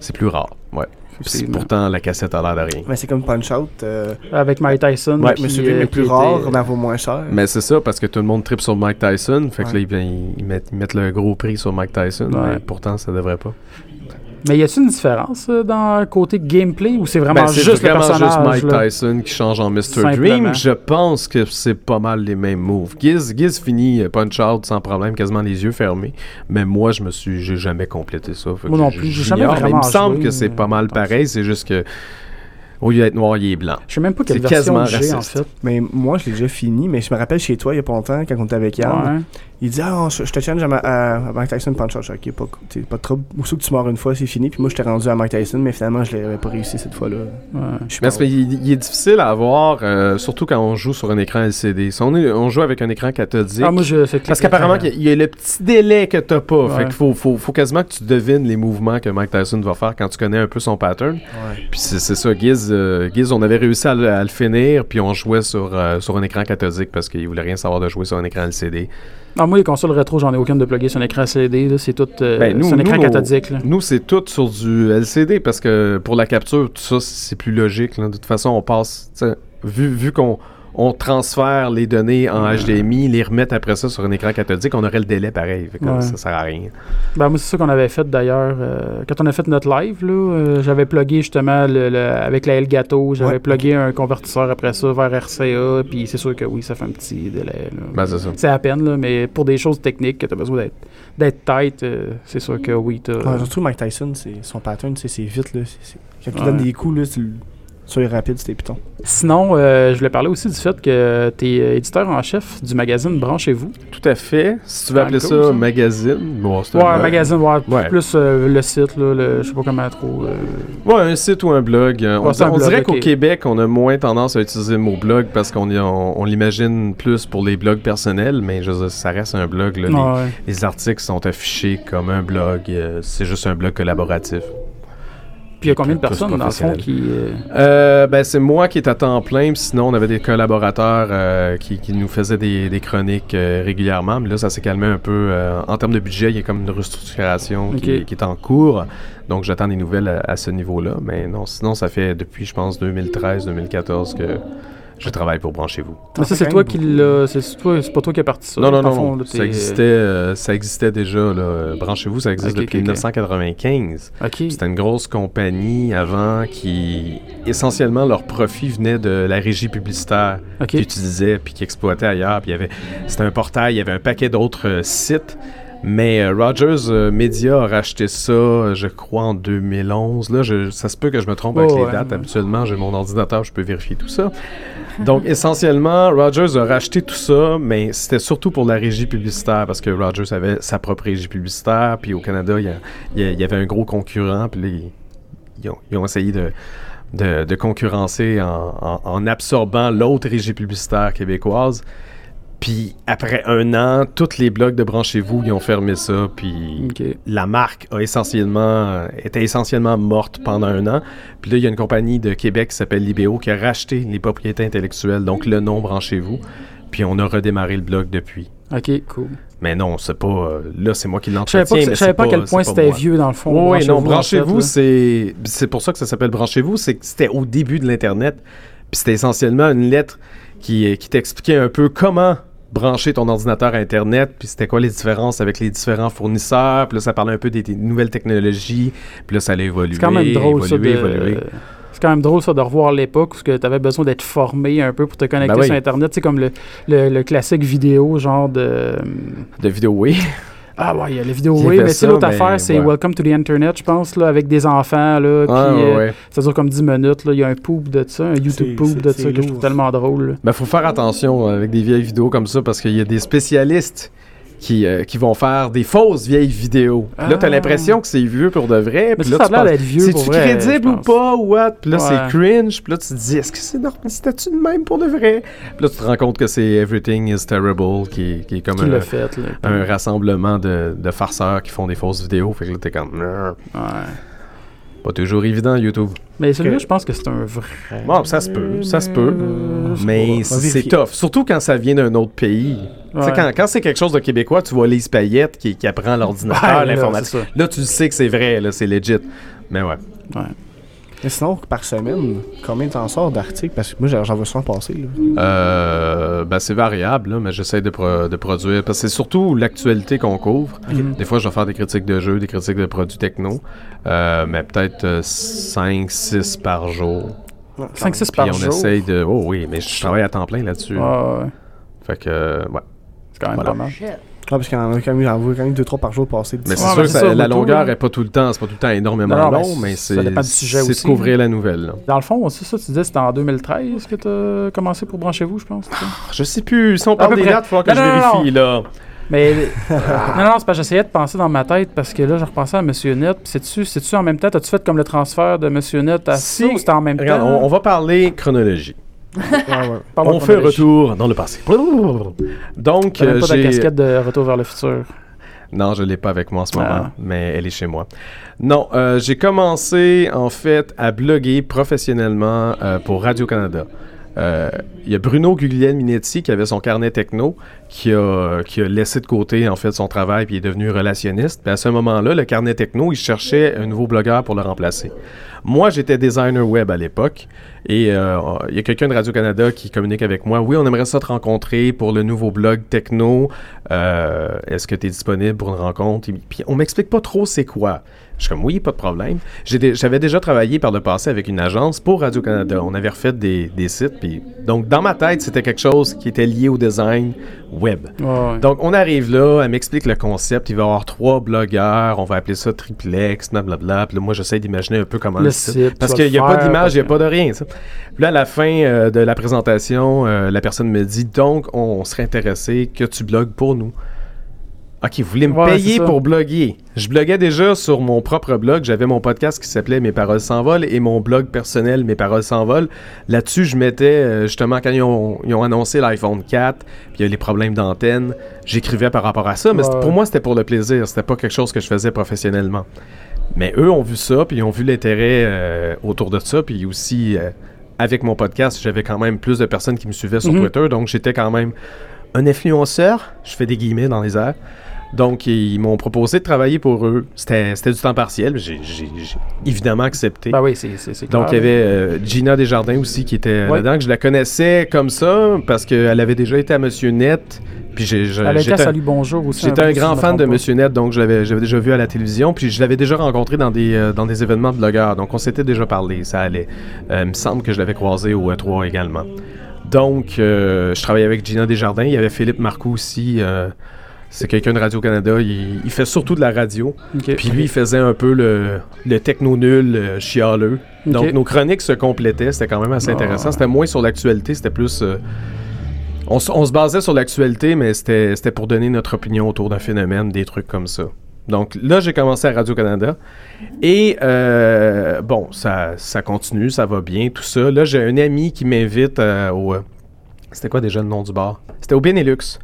C'est plus rare. Ouais. C'est- pourtant, la cassette a l'air de rien. Mais c'est comme Punch-Out. Euh, Avec Mike Tyson. Ouais, mais euh, le qui plus était- rare, mais elle vaut moins cher. Mais c'est ça, parce que tout le monde tripe sur Mike Tyson. Fait que là, ils, ils mettent, ils mettent le gros prix sur Mike Tyson. Ouais. Mais pourtant, ça devrait pas. Mais y a-t-il une différence euh, dans le côté gameplay ou c'est vraiment Ben, juste le vraiment juste personnage? Mike là? Tyson qui change en Mr. Dream. Je pense que c'est pas mal les mêmes moves. Giz, Giz finit euh, Punch Out sans problème, quasiment les yeux fermés. Mais moi, je me suis, j'ai jamais complété ça. Fait Moi non plus, j'ai jamais mais vraiment Il me semble joué, que c'est euh, pas mal attention. pareil. C'est juste que au lieu d'être noir, il est blanc. Je sais même pas quelle version j'ai en fait. Mais moi, je l'ai déjà fini, mais je me rappelle chez toi, il y a pas longtemps, quand on était avec Yann, Ouais. Il dit Ah, je, je te challenge à, ma- à, à Mike Tyson dis, Ok, pas, pas de trouble. Aussitôt que tu mords une fois, c'est fini. Puis moi, je t'ai rendu à Mike Tyson, mais finalement, je l'avais pas réussi cette fois-là. Ouais. Pas- c'est- il, il est difficile à avoir, euh, surtout quand on joue sur un écran LCD. Si on, est- on joue avec un écran cathodique, Ah, moi, je, c'est Parce qu'apparemment, il y a- il y a le petit délai que t'as pas. Fait Ouais. qu'il faut, faut, faut quasiment que tu devines les mouvements que Mike Tyson va faire quand tu connais un peu son pattern. Ouais. Puis c'est ça, Giz, euh, Giz, on avait réussi à, le- à le finir, puis on jouait sur, euh, sur un écran cathodique parce qu'il voulait rien savoir de jouer sur un écran LCD. Ah, moi, les consoles rétro, j'en ai aucune de plugger sur un écran CD. C'est tout. euh, Ben, nous- un écran nous, cathodique. là. Nous, c'est tout sur du LCD parce que pour la capture, tout ça, c'est plus logique. là. De toute façon, on passe. Vu, vu qu'on on transfère les données en HDMI, les remettre après ça sur un écran cathodique, on aurait le délai pareil. Fait que Ouais. Ça sert à rien. Ben, moi, c'est ça qu'on avait fait d'ailleurs. euh, quand on a fait notre live, là, euh, j'avais plugué justement le, le- avec la Elgato, j'avais Ouais. plugué un convertisseur après ça vers RCA, puis c'est sûr que oui, ça fait un petit délai. Ben, c'est ça. c'est à peine, là, mais pour des choses techniques que tu as besoin d'être, d'être tight, euh, c'est sûr que oui. Ouais, surtout Mike Tyson, c'est- son pattern, c'est vite. Là, Quand Ouais. donnes des coups, là, tu le- sois rapide, c'était piton. Sinon, euh, je voulais parler aussi du fait que tu es éditeur en chef du magazine Branchez-vous. Tout à fait. Si tu veux appeler ça ça. magazine, bon, c'est un Ouais, blog. magazine, ouais, Ouais. plus euh, le site, là, le, je sais pas comment trop. euh, Ouais, un site ou un blog. Euh, on Ouais, c'est un on blog, dirait qu'au Québec, on a moins tendance à utiliser le mot blog parce qu'on y- on, on l'imagine plus pour les blogs personnels, mais je veux dire, ça reste un blog. là. Les- ouais. Les, articles sont affichés comme un blog. euh, c'est juste un blog collaboratif. Puis il y a combien de personnes, dans le fond, qui. euh, Euh, ben, c'est moi qui est à temps plein, puis sinon on avait des collaborateurs euh, qui, qui nous faisaient des, des chroniques euh, régulièrement, mais là ça s'est calmé un peu. en termes de budget, il y a comme une restructuration qui est en cours, donc j'attends des nouvelles à, à ce niveau-là, mais non, sinon ça fait depuis je pense 2013-2014 que je travaille pour Branchez-vous. Mais ça, c'est toi qui l'a. C'est pas toi qui as parti ça. non, non, non, fond, non, là, ça t'es- existait, euh, ça existait déjà. Branchez-vous, ça existe depuis ok, ok. 1995. Ok. C'était une grosse compagnie avant qui, essentiellement, leur profit venait de la régie publicitaire qu'ils utilisaient puis qu'ils exploitaient ailleurs. Puis il y avait, c'était un portail, il y avait un paquet d'autres euh, sites. Mais euh, Rogers euh, Media a racheté ça, je crois, en 2011. Là, je- ça se peut que je me trompe avec Oh, les dates. Habituellement, j'ai mon ordinateur, je peux vérifier tout ça. Donc, essentiellement, Rogers a racheté tout ça, mais c'était surtout pour la régie publicitaire, parce que Rogers avait sa propre régie publicitaire, puis au Canada, il y, avait un gros concurrent, puis ils, ils ont, ils ont essayé de, de, de concurrencer en, en- en absorbant l'autre régie publicitaire québécoise. Puis après un an, tous les blogs de Branchez-vous, ils ont fermé ça, puis la marque a essentiellement, était essentiellement morte pendant un an. Puis là, il y a une compagnie de Québec qui s'appelle Libéo qui a racheté les propriétés intellectuelles, donc le nom Branchez-vous. Puis on a redémarré le blog depuis. Ok, cool. Mais non, c'est pas. euh, là, c'est moi qui Je savais l'entretiens. pas, que- je savais c'est pas à quel point pas c'était vieux dans le fond. Oui, non, branchez-vous, c'est c'est pour ça que ça s'appelle branchez-vous, c'est que c'était au début de l'Internet. Puis c'était essentiellement une lettre qui, qui t'expliquait un peu comment brancher ton ordinateur à Internet, puis c'était quoi les différences avec les différents fournisseurs. Puis là, ça parlait un peu des, des nouvelles technologies. Puis là, ça allait évoluer. C'est quand même drôle ça de. évoluer, évoluer. C'est quand même drôle ça de revoir l'époque où tu avais besoin d'être formé un peu pour te connecter Ben oui. sur Internet. C'est comme le, le, le classique vidéo, genre de. De vidéo, oui. Ah ouais, il y a les vidéos, oui, mais c'est ça, l'autre mais affaire, c'est ouais. Welcome to the Internet, je pense, là, avec des enfants, là, puis Ouais, ouais, euh, ouais. ça dure comme 10 minutes, là, il y a un poop de ça, un YouTube poop de ça que je trouve tellement drôle. là. Ben, faut faire attention avec des vieilles vidéos comme ça parce qu'il y a des spécialistes qui, euh, qui vont faire des fausses vieilles vidéos. Puis là, t'as Ah. l'impression que c'est vieux pour de vrai. Mais là, ça a l'air vieux C'est-tu vrai, crédible ou pas ou what? Puis là, Ouais. c'est cringe. Puis là, tu te dis, est-ce que c'est normal? C'était-tu de même pour de vrai? Puis là, tu te rends compte que c'est Everything is Terrible qui, qui est comme Qui un, fait, là. un rassemblement de, de farceurs qui font des fausses vidéos. Fait que là, t'es comme. Ouais. Pas toujours évident, YouTube. Mais celui-là, Que- je pense que c'est un vrai. Bon, ça se peut, ça se peut. Euh, Mais c'est tough. Surtout quand ça vient d'un autre pays. Tu sais, Ouais. quand, quand c'est quelque chose de québécois, tu vois Lise Payette qui, qui apprend l'ordinateur, Ouais, là, l'informatique. Là, tu sais que c'est vrai, là, c'est legit. Mais ouais. Mais sinon, par semaine, combien t'en sors d'articles? Parce que moi, j'en vois souvent passer. Là. Euh, ben, c'est variable, là, mais j'essaie de, pro- de produire. Parce que c'est surtout l'actualité qu'on couvre. Des fois, je vais faire des critiques de jeux, des critiques de produits techno. Euh, mais peut-être 5-6 par jour. Ouais, 5-6 Puis par on jour? essaye de. Oh oui, mais je travaille à temps plein là-dessus. Ah, ouais. Fait que, euh, ouais. C'est quand même Voilà. pas mal. Ah, parce qu'il y en a quand même, j'en vois quand même 2-3 par jour passer. Mais c'est sûr que c'est ça- ça, la longueur là. est pas tout le temps, c'est pas tout le temps énormément Non, non, mais long, mais ça c'est dépend du sujet c'est aussi, de couvrir la nouvelle. là. Dans le fond, c'est ça, tu disais, c'était en 2013 que tu as commencé pour Branchez-vous, je pense. ça? Je sais plus, si on parle des dates, il faut que Non, je non, non, vérifie là. Mais. non, non, c'est parce que j'essayais de penser dans ma tête parce que là, je repensais à Monsieur Net. Puis c'est-tu, c'est-tu en même temps, as-tu fait comme le transfert de Monsieur Net à Si- ça ou c'était en même Regarde, temps? on, on va parler chronologie. Ouais, ouais. Parle-moi on de fait retour dans le passé. Donc, euh, pas ta j'ai... casquette de Retour vers le futur. Non, je l'ai pas avec moi en ce moment, Ah. mais elle est chez moi. Non, euh, j'ai commencé en fait à bloguer professionnellement euh, pour Radio-Canada. Euh, Il y a Bruno Guglielminetti qui avait son carnet techno, qui a, qui a laissé de côté en fait son travail puis est devenu relationniste. Puis à ce moment-là, le carnet techno, il cherchait un nouveau blogueur pour le remplacer. Moi, j'étais designer web à l'époque et euh, il y a quelqu'un de Radio-Canada qui communique avec moi. Oui, on aimerait ça te rencontrer pour le nouveau blog techno. Euh, Est-ce que tu es disponible pour une rencontre? Et puis on m'explique pas trop c'est quoi. Je suis comme oui, pas de problème. J'avais déjà travaillé par le passé avec une agence pour Radio-Canada. On avait refait des, des sites. Puis... Donc, dans ma tête, c'était quelque chose qui était lié au design web. Ouais. Donc, on arrive là, elle m'explique le concept. Il va y avoir trois blogueurs, on va appeler ça triplex, blablabla. Puis là, moi, j'essaie d'imaginer un peu comment Le Parce qu'il n'y a pas d'image, il n'y a pas de rien. ça. Puis là, à la fin euh, de la présentation, euh, la personne me dit donc, on serait intéressé que tu blogues pour nous. Ok, vous voulez me Ouais, payer pour bloguer? Je bloguais déjà sur mon propre blog. J'avais mon podcast qui s'appelait Mes paroles s'envolent et mon blog personnel Mes paroles s'envolent. Là-dessus, je mettais euh, justement quand ils ont, ils ont annoncé l'iPhone 4, puis il y a les problèmes d'antenne, j'écrivais par rapport à ça. Mais Ouais. pour moi, c'était pour le plaisir. C'était pas quelque chose que je faisais professionnellement. Mais eux ont vu ça, puis ils ont vu l'intérêt euh, autour de ça, puis aussi euh, avec mon podcast, j'avais quand même plus de personnes qui me suivaient sur Mhm. Twitter, donc j'étais quand même un influenceur. Je fais des guillemets dans les airs. Donc ils m'ont proposé de travailler pour eux. C'était du temps partiel. J'ai évidemment accepté. Ben oui, c'est Donc, il y avait euh, Gina Desjardins aussi qui était Ouais. là-dedans, je la connaissais comme ça parce qu'elle avait déjà été à Monsieur Net. Puis j'ai, Elle été à Salut Bonjour aussi. j'étais un grand fan de. Monsieur Net, donc je l'avais, j'avais déjà vu à la télévision. Puis je l'avais déjà rencontré dans des, euh, dans des événements de blogueurs. Donc on s'était déjà parlé, ça allait. Euh, il me semble que je l'avais croisé au E3 également. Donc je travaillais avec Gina Desjardins. Il y avait Philippe Marcoux aussi. C'est quelqu'un de Radio-Canada. Il, il fait surtout de la radio. Puis lui, il faisait un peu le, le techno nul, euh, chialeux. Donc nos chroniques se complétaient, c'était quand même assez Ah. intéressant. C'était moins sur l'actualité, c'était plus... euh, on, se basait sur l'actualité, mais c'était pour donner notre opinion autour d'un phénomène, des trucs comme ça. Donc là, j'ai commencé à Radio-Canada. Et euh, bon, ça, ça continue, ça va bien, tout ça. Là, j'ai un ami qui m'invite euh, au... C'était quoi déjà le nom du bar? C'était au Benelux.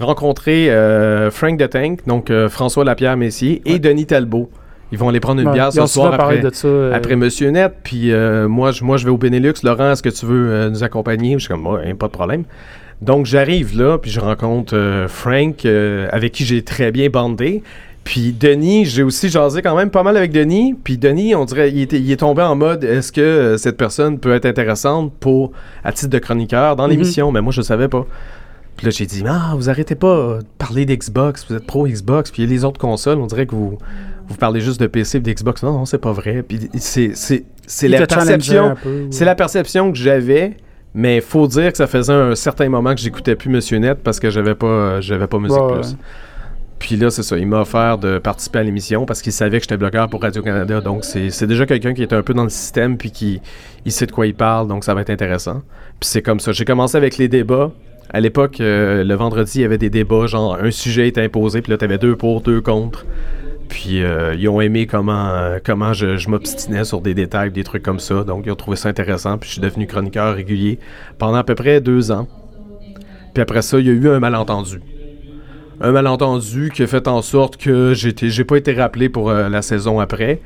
Rencontrer euh, Frank the Tank, donc euh, François Lapierre Messier, et Denis Talbot. Ils vont aller prendre une Ouais, bière ce soir après, de ça. euh, après Monsieur Net. Puis moi, je, moi, je vais au Benelux. Laurent, est-ce que tu veux nous accompagner? Je suis comme, ouais, pas de problème. Donc, j'arrive là, puis je rencontre Frank, avec qui j'ai très bien bandé. Puis Denis, j'ai aussi jasé quand même pas mal avec Denis. Puis Denis, on dirait, il, était- il est tombé en mode, est-ce que cette personne peut être intéressante pour, à titre de chroniqueur dans Mhm. l'émission? Mais moi, je le savais pas. Puis là, j'ai dit, ah, vous arrêtez pas de parler d'Xbox, vous êtes pro Xbox, puis les autres consoles, on dirait que vous, vous parlez juste de PC et d'Xbox. Non, non, c'est pas vrai. Puis c'est, c'est, c'est il la perception. C'est la perception que j'avais, mais faut dire que ça faisait un certain moment que j'écoutais plus Monsieur Net parce que j'avais pas, j'avais pas Musique Ouais, Plus. ouais. Puis là, c'est ça, il m'a offert de participer à l'émission parce qu'il savait que j'étais blogueur pour Radio-Canada. Donc, c'est c'est déjà quelqu'un qui est un peu dans le système puis qui il sait de quoi il parle, donc ça va être intéressant. Puis c'est comme ça. J'ai commencé avec les débats. À l'époque, euh, le vendredi, il y avait des débats, genre un sujet est imposé, puis là, t'avais deux pour, deux contre. Puis euh, ils ont aimé comment, euh, comment je, je m'obstinais sur des détails, des trucs comme ça. Donc ils ont trouvé ça intéressant. Puis je suis devenu chroniqueur régulier pendant à peu près deux ans. Puis après ça, il y a eu un malentendu. Un malentendu qui a fait en sorte que j'ai pas été rappelé pour euh, la saison après.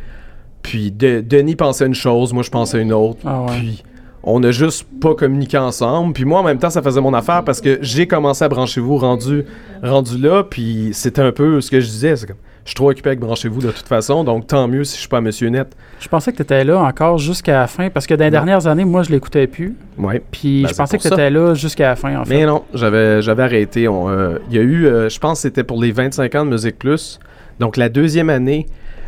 Puis De- Denis pensait une chose, moi je pensais une autre. Ah ouais. Puis on a juste pas communiqué ensemble. Puis moi, en même temps, ça faisait mon affaire parce que j'ai commencé à Branchez-vous rendu, rendu là. Puis c'était un peu ce que je disais. C'est comme, je suis trop occupé avec Branchez-vous de toute façon. Donc tant mieux si je suis pas Monsieur Net. Je pensais que tu étais là encore jusqu'à la fin parce que dans les Non. dernières années, moi, je l'écoutais plus. Ouais. Puis Ben, je pensais que tu étais là jusqu'à la fin, en fait. Mais non, j'avais, j'avais arrêté. Euh, Il y a eu, euh, je pense que c'était pour les 25 ans de Musique Plus. Donc la deuxième année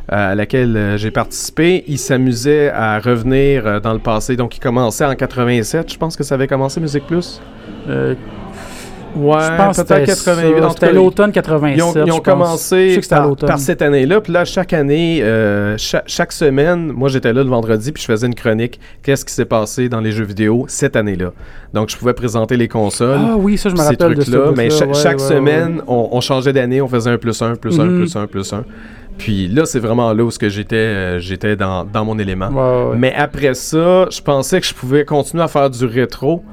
à laquelle euh, j'ai participé, il s'amusait à revenir euh, dans le passé. Donc il commençait en 87, je pense que ça avait commencé Musique Plus. Euh, Ouais, je pense peut-être c'était 88. ça. En tout C'était Cas, l'automne 87. Ils ont, ils commencé par, cette année-là. Puis là, chaque année, euh, cha- chaque, semaine, moi j'étais là le vendredi, puis je faisais une chronique. Qu'est-ce qui s'est passé dans les jeux vidéo cette année-là? Donc je pouvais présenter les consoles. Ah oui, ça, je me ces rappelle de ça. trucs-là. Mais cha- chaque semaine, on, on changeait d'année, on faisait un plus un, plus un, Mhm. plus un, plus un. Puis là, c'est vraiment là où ce que j'étais, euh, j'étais dans, dans mon élément. Ouais, ouais. Mais après ça, je pensais que je pouvais continuer à faire du rétro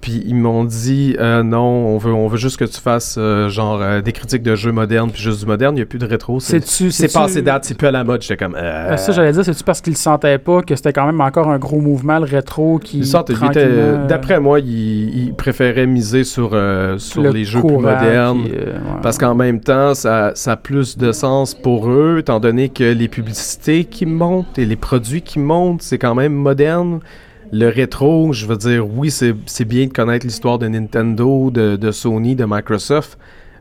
Puis ils m'ont dit euh, non, on veut, on veut juste que tu fasses euh, genre euh, des critiques de jeux modernes, puis juste du moderne. Il n'y a plus de rétro. C'est passé date, c'est plus à la mode. J'étais comme. Ça, j'allais dire, c'est-tu parce qu'il sentait pas que c'était quand même encore un gros mouvement, le rétro, qui. D'après moi, il, il préférait miser sur, sur le les jeux plus modernes. puis, ouais. Parce qu'en même temps, ça, ça a plus de sens pour eux, étant donné que les publicités qui montent et les produits qui montent, c'est quand même moderne. Le rétro, je veux dire, oui, c'est bien de connaître l'histoire de Nintendo, de, de Sony, de Microsoft,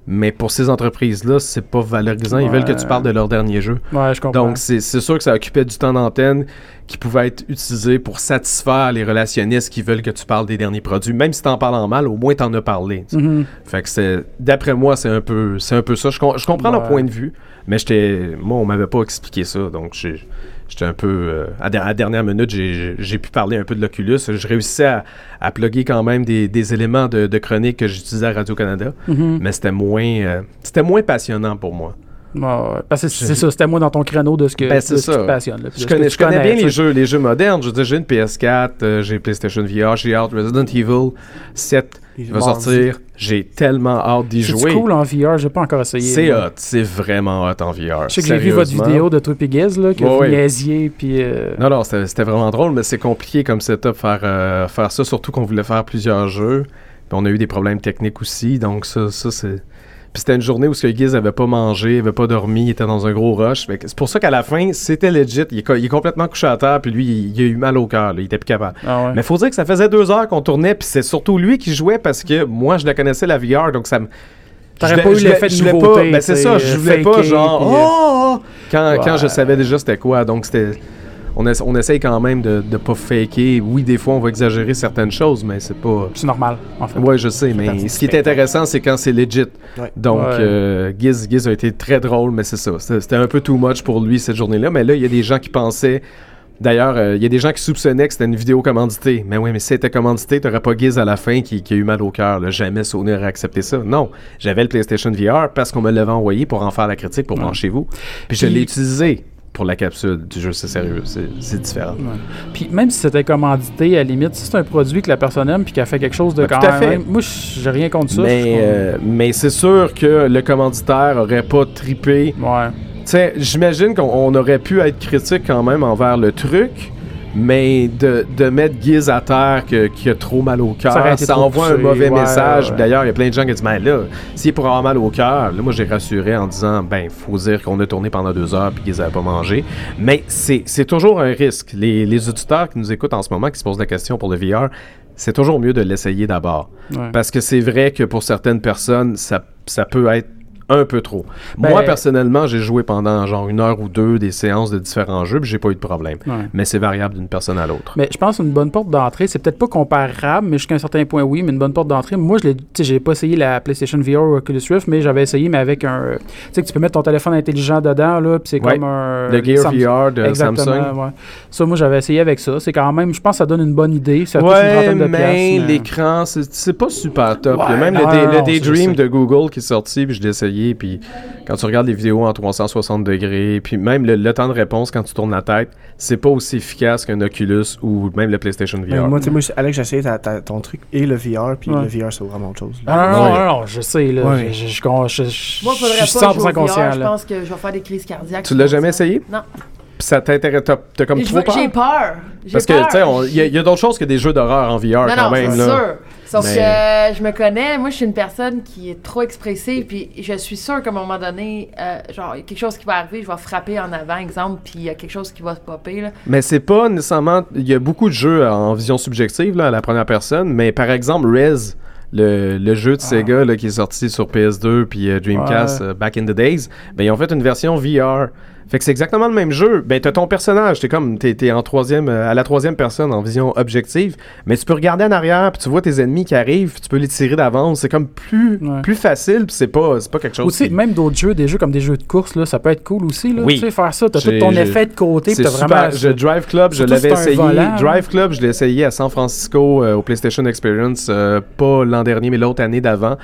mais pour ces entreprises-là, c'est pas valorisant. Ils veulent que tu parles de leur dernier jeu. Ouais, je comprends. Donc, c'est sûr que ça occupait du temps d'antenne qui pouvait être utilisé pour satisfaire les relationnistes qui veulent que tu parles des derniers produits. Même si t'en parles en mal, au moins t'en as parlé. Mhm. Fait que c'est, d'après moi, c'est un peu, c'est un peu ça. Je, com- je comprends leur point de vue, mais j'étais, moi, on m'avait pas expliqué ça, donc j'ai- j'étais un peu, euh, à, la dernière minute, j'ai, pu parler un peu de l'Oculus. Je réussissais à, à plugger quand même des, des éléments de, de chronique que j'utilisais à Radio Canada, Mhm. mais c'était moins, euh, c'était moins passionnant pour moi. Ouais. Parce que c'est ça, c'était moi dans ton créneau de ce que, Ben, de c'est ce qui ça. te passionne. là, Je connais, tu je connais bien les jeux, les jeux modernes. Je veux dire, j'ai une PS4, euh, j'ai PlayStation VR, j'ai hâte Resident Evil 7 Il va sortir. J'ai tellement hâte d'y C'est jouer. cool en VR, j'ai pas encore essayé. C'est hot, c'est vraiment hot en VR. Je sais que j'ai vu votre vidéo de là, que Ouais, vous ouais. niaisiez, puis... euh, Non, non, c'était c'était vraiment drôle, mais c'est compliqué comme setup faire, euh, faire ça, surtout qu'on voulait faire plusieurs jeux. Puis on a eu des problèmes techniques aussi, donc ça, ça c'est. Puis c'était une journée où ce que Giz avait pas mangé, avait pas dormi, il était dans un gros rush. C'est pour ça qu'à la fin, c'était legit. Il est, co- il est complètement couché à terre, puis lui, il, il a eu mal au cœur, il était plus capable. Ah ouais. Mais faut dire que ça faisait deux heures qu'on tournait, puis c'est surtout lui qui jouait parce que moi, je la connaissais la VR, donc ça me. T'aurais pas eu l'effet de nouveauté, Ben c'est ça, je voulais pas genre. Oh! Quand, quand je savais déjà c'était quoi, donc c'était. On, essa- on essaye quand même de ne pas faker. Oui, des fois, on va exagérer certaines choses, mais c'est pas. C'est normal, en fait. Ouais, je sais, mais ce qui est intéressant, c'est quand c'est legit. Ouais. Donc, Ouais. euh, Giz, Giz a été très drôle, mais c'est ça. C'était un peu too much pour lui cette journée-là. Mais là, il y a des gens qui pensaient. D'ailleurs, euh, il y a des gens qui soupçonnaient que c'était une vidéo commanditée. Mais oui, mais si c'était commandité, t'aurais pas Giz à la fin qui, qui a eu mal au cœur. Jamais Sony aurait accepté ça. Non. J'avais le PlayStation VR parce qu'on me l'avait envoyé pour en faire la critique pour Ouais. chez vous. Puis je l'ai utilisé pour la capsule du jeu. C'est sérieux. C'est différent. Ouais. Puis même si c'était commandité, à la limite, si c'est un produit que la personne aime puis qu'elle fait quelque chose de Ben, quand tout à fait. même... Moi, j'ai rien contre ça. Mais, euh, mais c'est sûr que le commanditaire aurait pas trippé Ouais. Tu sais, j'imagine qu'on on aurait pu être critique quand même envers le truc, mais de, de mettre Giz à terre que- qui a trop mal au cœur, ça envoie un mauvais ouais, message. ouais. D'ailleurs, il y a plein de gens qui disent, ben là, s'il est pour avoir mal au cœur, là, moi j'ai rassuré en disant, ben, faut dire qu'on a tourné pendant deux heures puis Giz n'avait pas mangé. Mais c'est c'est toujours un risque. Les, les auditeurs qui nous écoutent en ce moment, qui se posent la question pour le VR, c'est toujours mieux de l'essayer d'abord. ouais. Parce que c'est vrai que pour certaines personnes, ça, ça peut être un peu trop. Ben- Moi, personnellement, j'ai joué pendant genre une heure ou deux des séances de différents jeux, puis j'ai pas eu de problème. Ouais. Mais c'est variable d'une personne à l'autre. Mais je pense une bonne porte d'entrée, c'est peut-être pas comparable, mais jusqu'à un certain point, oui, mais une bonne porte d'entrée. Moi, je j'ai pas essayé la PlayStation VR ou Oculus Rift, mais j'avais essayé, mais avec un. Tu sais, que tu peux mettre ton téléphone intelligent dedans, là, puis c'est Ouais. comme un. Le Gear Samsung- VR de Exactement, Samsung. ouais. Ça, moi, j'avais essayé avec ça. C'est quand même, je pense que ça donne une bonne idée. Ça coûte une trentaine de mais mais- l'écran, c'est c'est pas super top. Il y a Ouais, même non, le, non, le Daydream de Google qui est sorti, puis je l'ai essayé, puis quand tu regardes les vidéos en 360 degrés, puis même le, le temps de réponse quand tu tournes la tête, c'est pas aussi efficace qu'un Oculus ou même le PlayStation Mais VR. moi, tu sais, moi, Alex, j'ai essayé ta- ta- ton truc et le VR, puis Ouais. le VR, c'est vraiment autre chose. là. Ah, non, non, Ouais. non, non, je sais, là. Ouais. Je, je, je, je- je- Moi, je suis pas jouer 100% au VR, conscient, je pense que je vais faire des crises cardiaques. Tu l'as jamais essayé? Non. Puis ça t'intéresse, t'as comme trop peur? J'ai peur. Parce que, tu sais, on- il y a, d'autres choses que des jeux d'horreur en VR Non, quand non, même. c'est là. sûr. Sauf Mais- que je me connais, moi je suis une personne qui est trop expressive, puis je suis sûre qu'à un moment donné, euh, genre, il y a quelque chose qui va arriver, je vais frapper en avant, exemple, puis il y a quelque chose qui va se popper, là. Mais c'est pas nécessairement. Il y a beaucoup de jeux en vision subjective là, à la première personne, mais par exemple, Rez, le, le jeu de Ah. Sega là, qui est sorti sur PS2 puis euh, Dreamcast Ouais. euh, back in the days, ben ils ont fait une version VR. Fait que c'est exactement le même jeu. Ben t'as ton personnage, t'es comme t'es, t'es en troisième euh, à la troisième personne en vision objective, mais tu peux regarder en arrière puis tu vois tes ennemis qui arrivent, puis tu peux les tirer d'avance. C'est comme plus Ouais. plus facile, puis c'est pas c'est pas quelque chose. Sais, qui- même d'autres jeux, des jeux comme des jeux de course, là, ça peut être cool aussi. Là, Oui. Tu sais, faire ça, t'as tout ton effet de côté, t'as vraiment. Je, Drive Club, je l'avais essayé. volant. Drive Club, je l'ai essayé à San Francisco euh, au PlayStation Experience, euh, pas l'an dernier, mais l'autre année d'avant.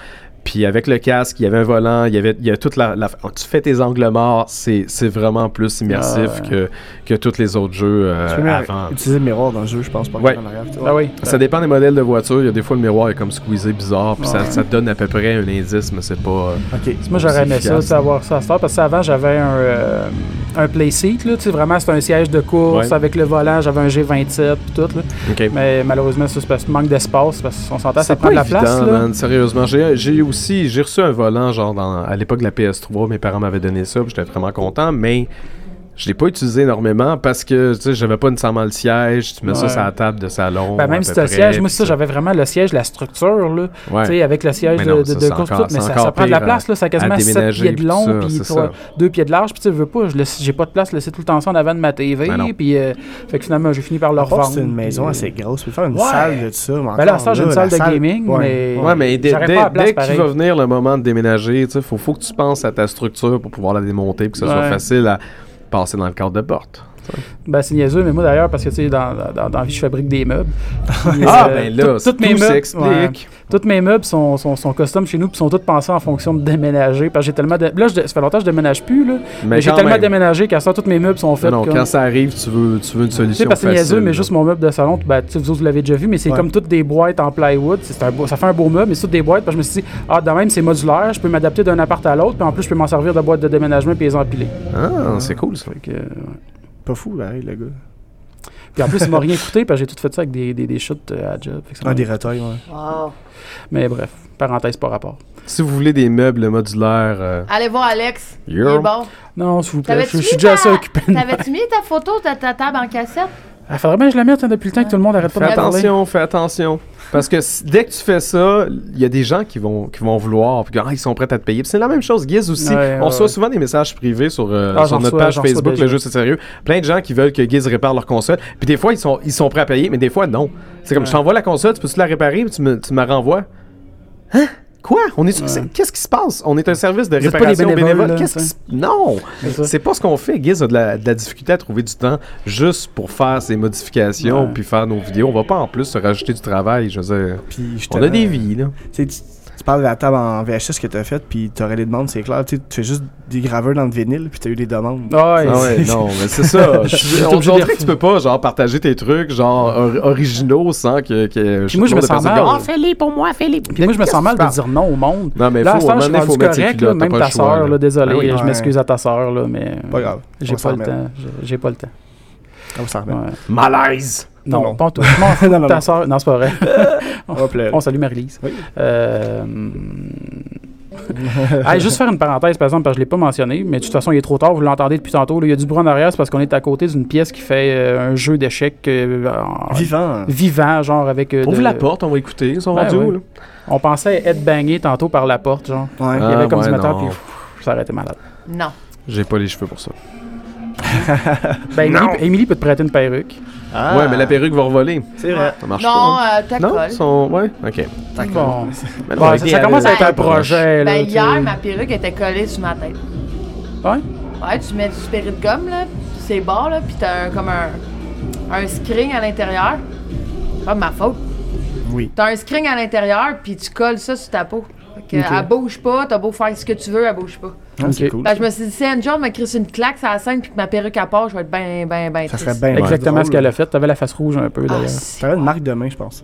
Puis avec le casque, il y avait un volant, il y avait il y a toute la, la- tu fais tes angles morts, c'est c'est vraiment plus immersif Ah que, que tous les autres jeux euh, Tu peux même avant. utiliser le miroir dans le jeu, je pense, pas Ouais. Ah oui. Ça dépend des modèles de voiture. Il y a des fois le miroir est comme squeezé bizarre, puis ça, Ouais. ça te donne à peu près un indice, mais c'est pas. Ok. Moi, j'aurais aimé ça, savoir ça à parce que avant, j'avais un, euh, un play seat, là, tu sais, vraiment, c'était un siège de course Ouais. avec le volant, j'avais un G27 puis tout, là. Mais malheureusement, ça, c'est parce que manque d'espace, parce qu'on s'entend, ça prend de la évident, place, là. man, sérieusement. J'ai j'ai aussi, j'ai reçu un volant, genre, dans- à l'époque de la PS3, mes parents m'avaient donné ça, j'étais vraiment content, mais je l'ai pas utilisé énormément parce que, tu sais, j'avais pas nécessairement le siège, tu mets ça sur la table de salon. Ben, même si le siège, moi, puis ça, j'avais vraiment le siège, la structure, là. Ouais. Tu sais, avec le siège de, non, de, ça, course, encore- mais ça, ça prend de la pire place, là, ça a quasiment 7 déménager, pieds de puis long, ça, puis c'est trois- ça. 2 pieds de large, puis tu veux pas, j'ai pas de place, laisser tout le temps ça en avant de ma TV, Ben puis euh, fait que finalement, j'ai fini par le revendre. c'est une maison puis, assez grosse, tu peux faire une Ouais. salle de ça. mais Ben là, ça, j'ai une salle de gaming, mais- Ouais, mais dès, qu'il va venir le moment de déménager, tu sais, faut, faut que tu penses à ta structure pour pouvoir la démonter, que ce soit facile à passer dans le cadre de porte. Ben, c'est niaiseux, mais moi d'ailleurs, parce que tu sais, dans, dans, dans la vie, je fabrique des meubles. Puis, Ah, euh, ben là, tout- toutes mes meubles- ouais. Tous mes meubles sont, sont, sont custom chez nous, puis sont tous pensés en fonction de déménager. Parce que j'ai tellement de... Là, je- ça fait longtemps que je déménage plus, là. Mais, j'ai tellement même. déménagé qu'à ça, tous mes meubles sont faits. Non, non, comme- quand ça arrive, tu veux, tu veux une Tu solution sais, parce que c'est niaiseux, mais là. juste mon meuble de salon, ben, tu sais, vous vous l'avez déjà vu, mais c'est Ouais. comme toutes des boîtes en plywood. C'est un beau- ça fait un beau meuble, mais c'est toutes des boîtes. Parce que je me suis dit, ah, de même, c'est modulaire, je peux m'adapter d'un appart à l'autre, puis en plus, je peux m'en servir de boîte de déménagement puis les empiler. Ah, c'est cool ça. Que, euh, ouais. Pas fou, pareil, le gars. Puis en plus, il m'a rien coûté, parce que j'ai tout fait ça avec des, des, des chutes euh, à job. Ah, des retails, ouais. Wow. Mais bref, parenthèse par rapport. Si vous voulez des meubles modulaires, euh, Allez voir Alex. Il est bon. Non, s'il vous plaît, je, suis déjà assez occupé. T'avais-tu mis ta photo de ta table en cassette? Il faudrait bien que je la mette hein, depuis le temps que tout le monde arrête pas fais de parler. attention, fais attention. Parce que si- dès que tu fais ça, il y a des gens qui vont, qui vont vouloir, puis que, ah, ils sont prêts à te payer. Puis c'est la même chose, Giz aussi. Ouais, on ouais, reçoit ouais. souvent des messages privés sur, euh, Ah, sur j'en notre reçois- page j'en reçois Facebook, déjà. le jeu c'est sérieux. Plein de gens qui veulent que Giz répare leur console. Puis des fois, ils sont, ils sont prêts à payer, mais des fois, non. C'est comme, je t'envoie la console, tu peux-tu la réparer, puis tu me, tu me la renvoies? Hein? Quoi? On est Ouais. Qu'est-ce qui se passe? On est un service de Vous pas réparation bénévoles, bénévole. là, Qu'est-ce qui t'sais. se... Non! C'est pas ce qu'on fait. Giz a de la, de la difficulté à trouver du temps juste pour faire ses modifications Ouais. puis faire nos vidéos. On va pas en plus se rajouter du travail. Je veux dire, Puis, je on a des vies, là. Tu parles de la table en VHS que t'as faite, puis t'aurais des demandes, c'est clair. Tu fais juste des graveurs dans le vinyle, puis t'as eu des demandes. Ah ouais, Ah ouais, non, mais c'est ça. Je- on dirait que tu peux pas, genre, partager tes trucs, genre, or- originaux sans que. que Puis moi, je me sens mal. comme- Ah, fais-les pour moi, fais-les. Puis moi, je me sens mal de dire non au monde. Non, mais là, faut, à je suis correct, là, même pas ta soeur, là. désolé, Ah je m'excuse à ta soeur, là, mais Pas grave. j'ai pas le temps. J'ai pas le temps. On remet. Ouais. Malaise! Non, non. pas tout. Non, non, ta non. soeur. Non, c'est pas vrai. Là. On salue Marie-Lise. Oui. Euh... hey, juste faire une parenthèse, par exemple, parce que je l'ai pas mentionné, mais de toute façon, il est trop tard, vous l'entendez depuis tantôt. là, Il y a du bruit en arrière, c'est parce qu'on est à côté d'une pièce qui fait euh, un jeu d'échecs euh, Vivant. vivant, genre avec. euh, Ouvre de- la porte, on va écouter. Ils sont Ben rendus ouais. où, là? On pensait être bangé tantôt par la porte, genre. Ouais. Il y avait Ah, comme ouais, du métal, non. puis ça aurait été malade. Non. J'ai pas les cheveux pour ça. Ben, Émilie, Émilie peut te prêter une perruque. Ah, Ouais, mais la perruque va revoler. C'est vrai. Ça marche Non, pas. euh, ta Non, ils sont. Ouais, ok. Bon. Ça, commence à être un projet, là. Ben, tu hier, ma perruque était collée sur ma tête. Ouais? Ouais, tu mets du spirit gum, là, c'est bas, là, pis t'as un, comme un, un screen à l'intérieur. Pas de ma faute. Oui. T'as un screen à l'intérieur, puis tu colles ça sur ta peau. Fait que, Ok. Elle bouge pas, t'as beau faire ce que tu veux, elle bouge pas. Ah, cool. Ben, je me suis dit, si Angel me crisse une claque sur la scène, puis que ma perruque à part, je vais être ben, ben, ben Ça triste. serait bien. Exactement drôle. ce qu'elle a fait. T'avais la face rouge un peu, Ah, d'ailleurs. c'est- T'aurais une marque de main, je pense.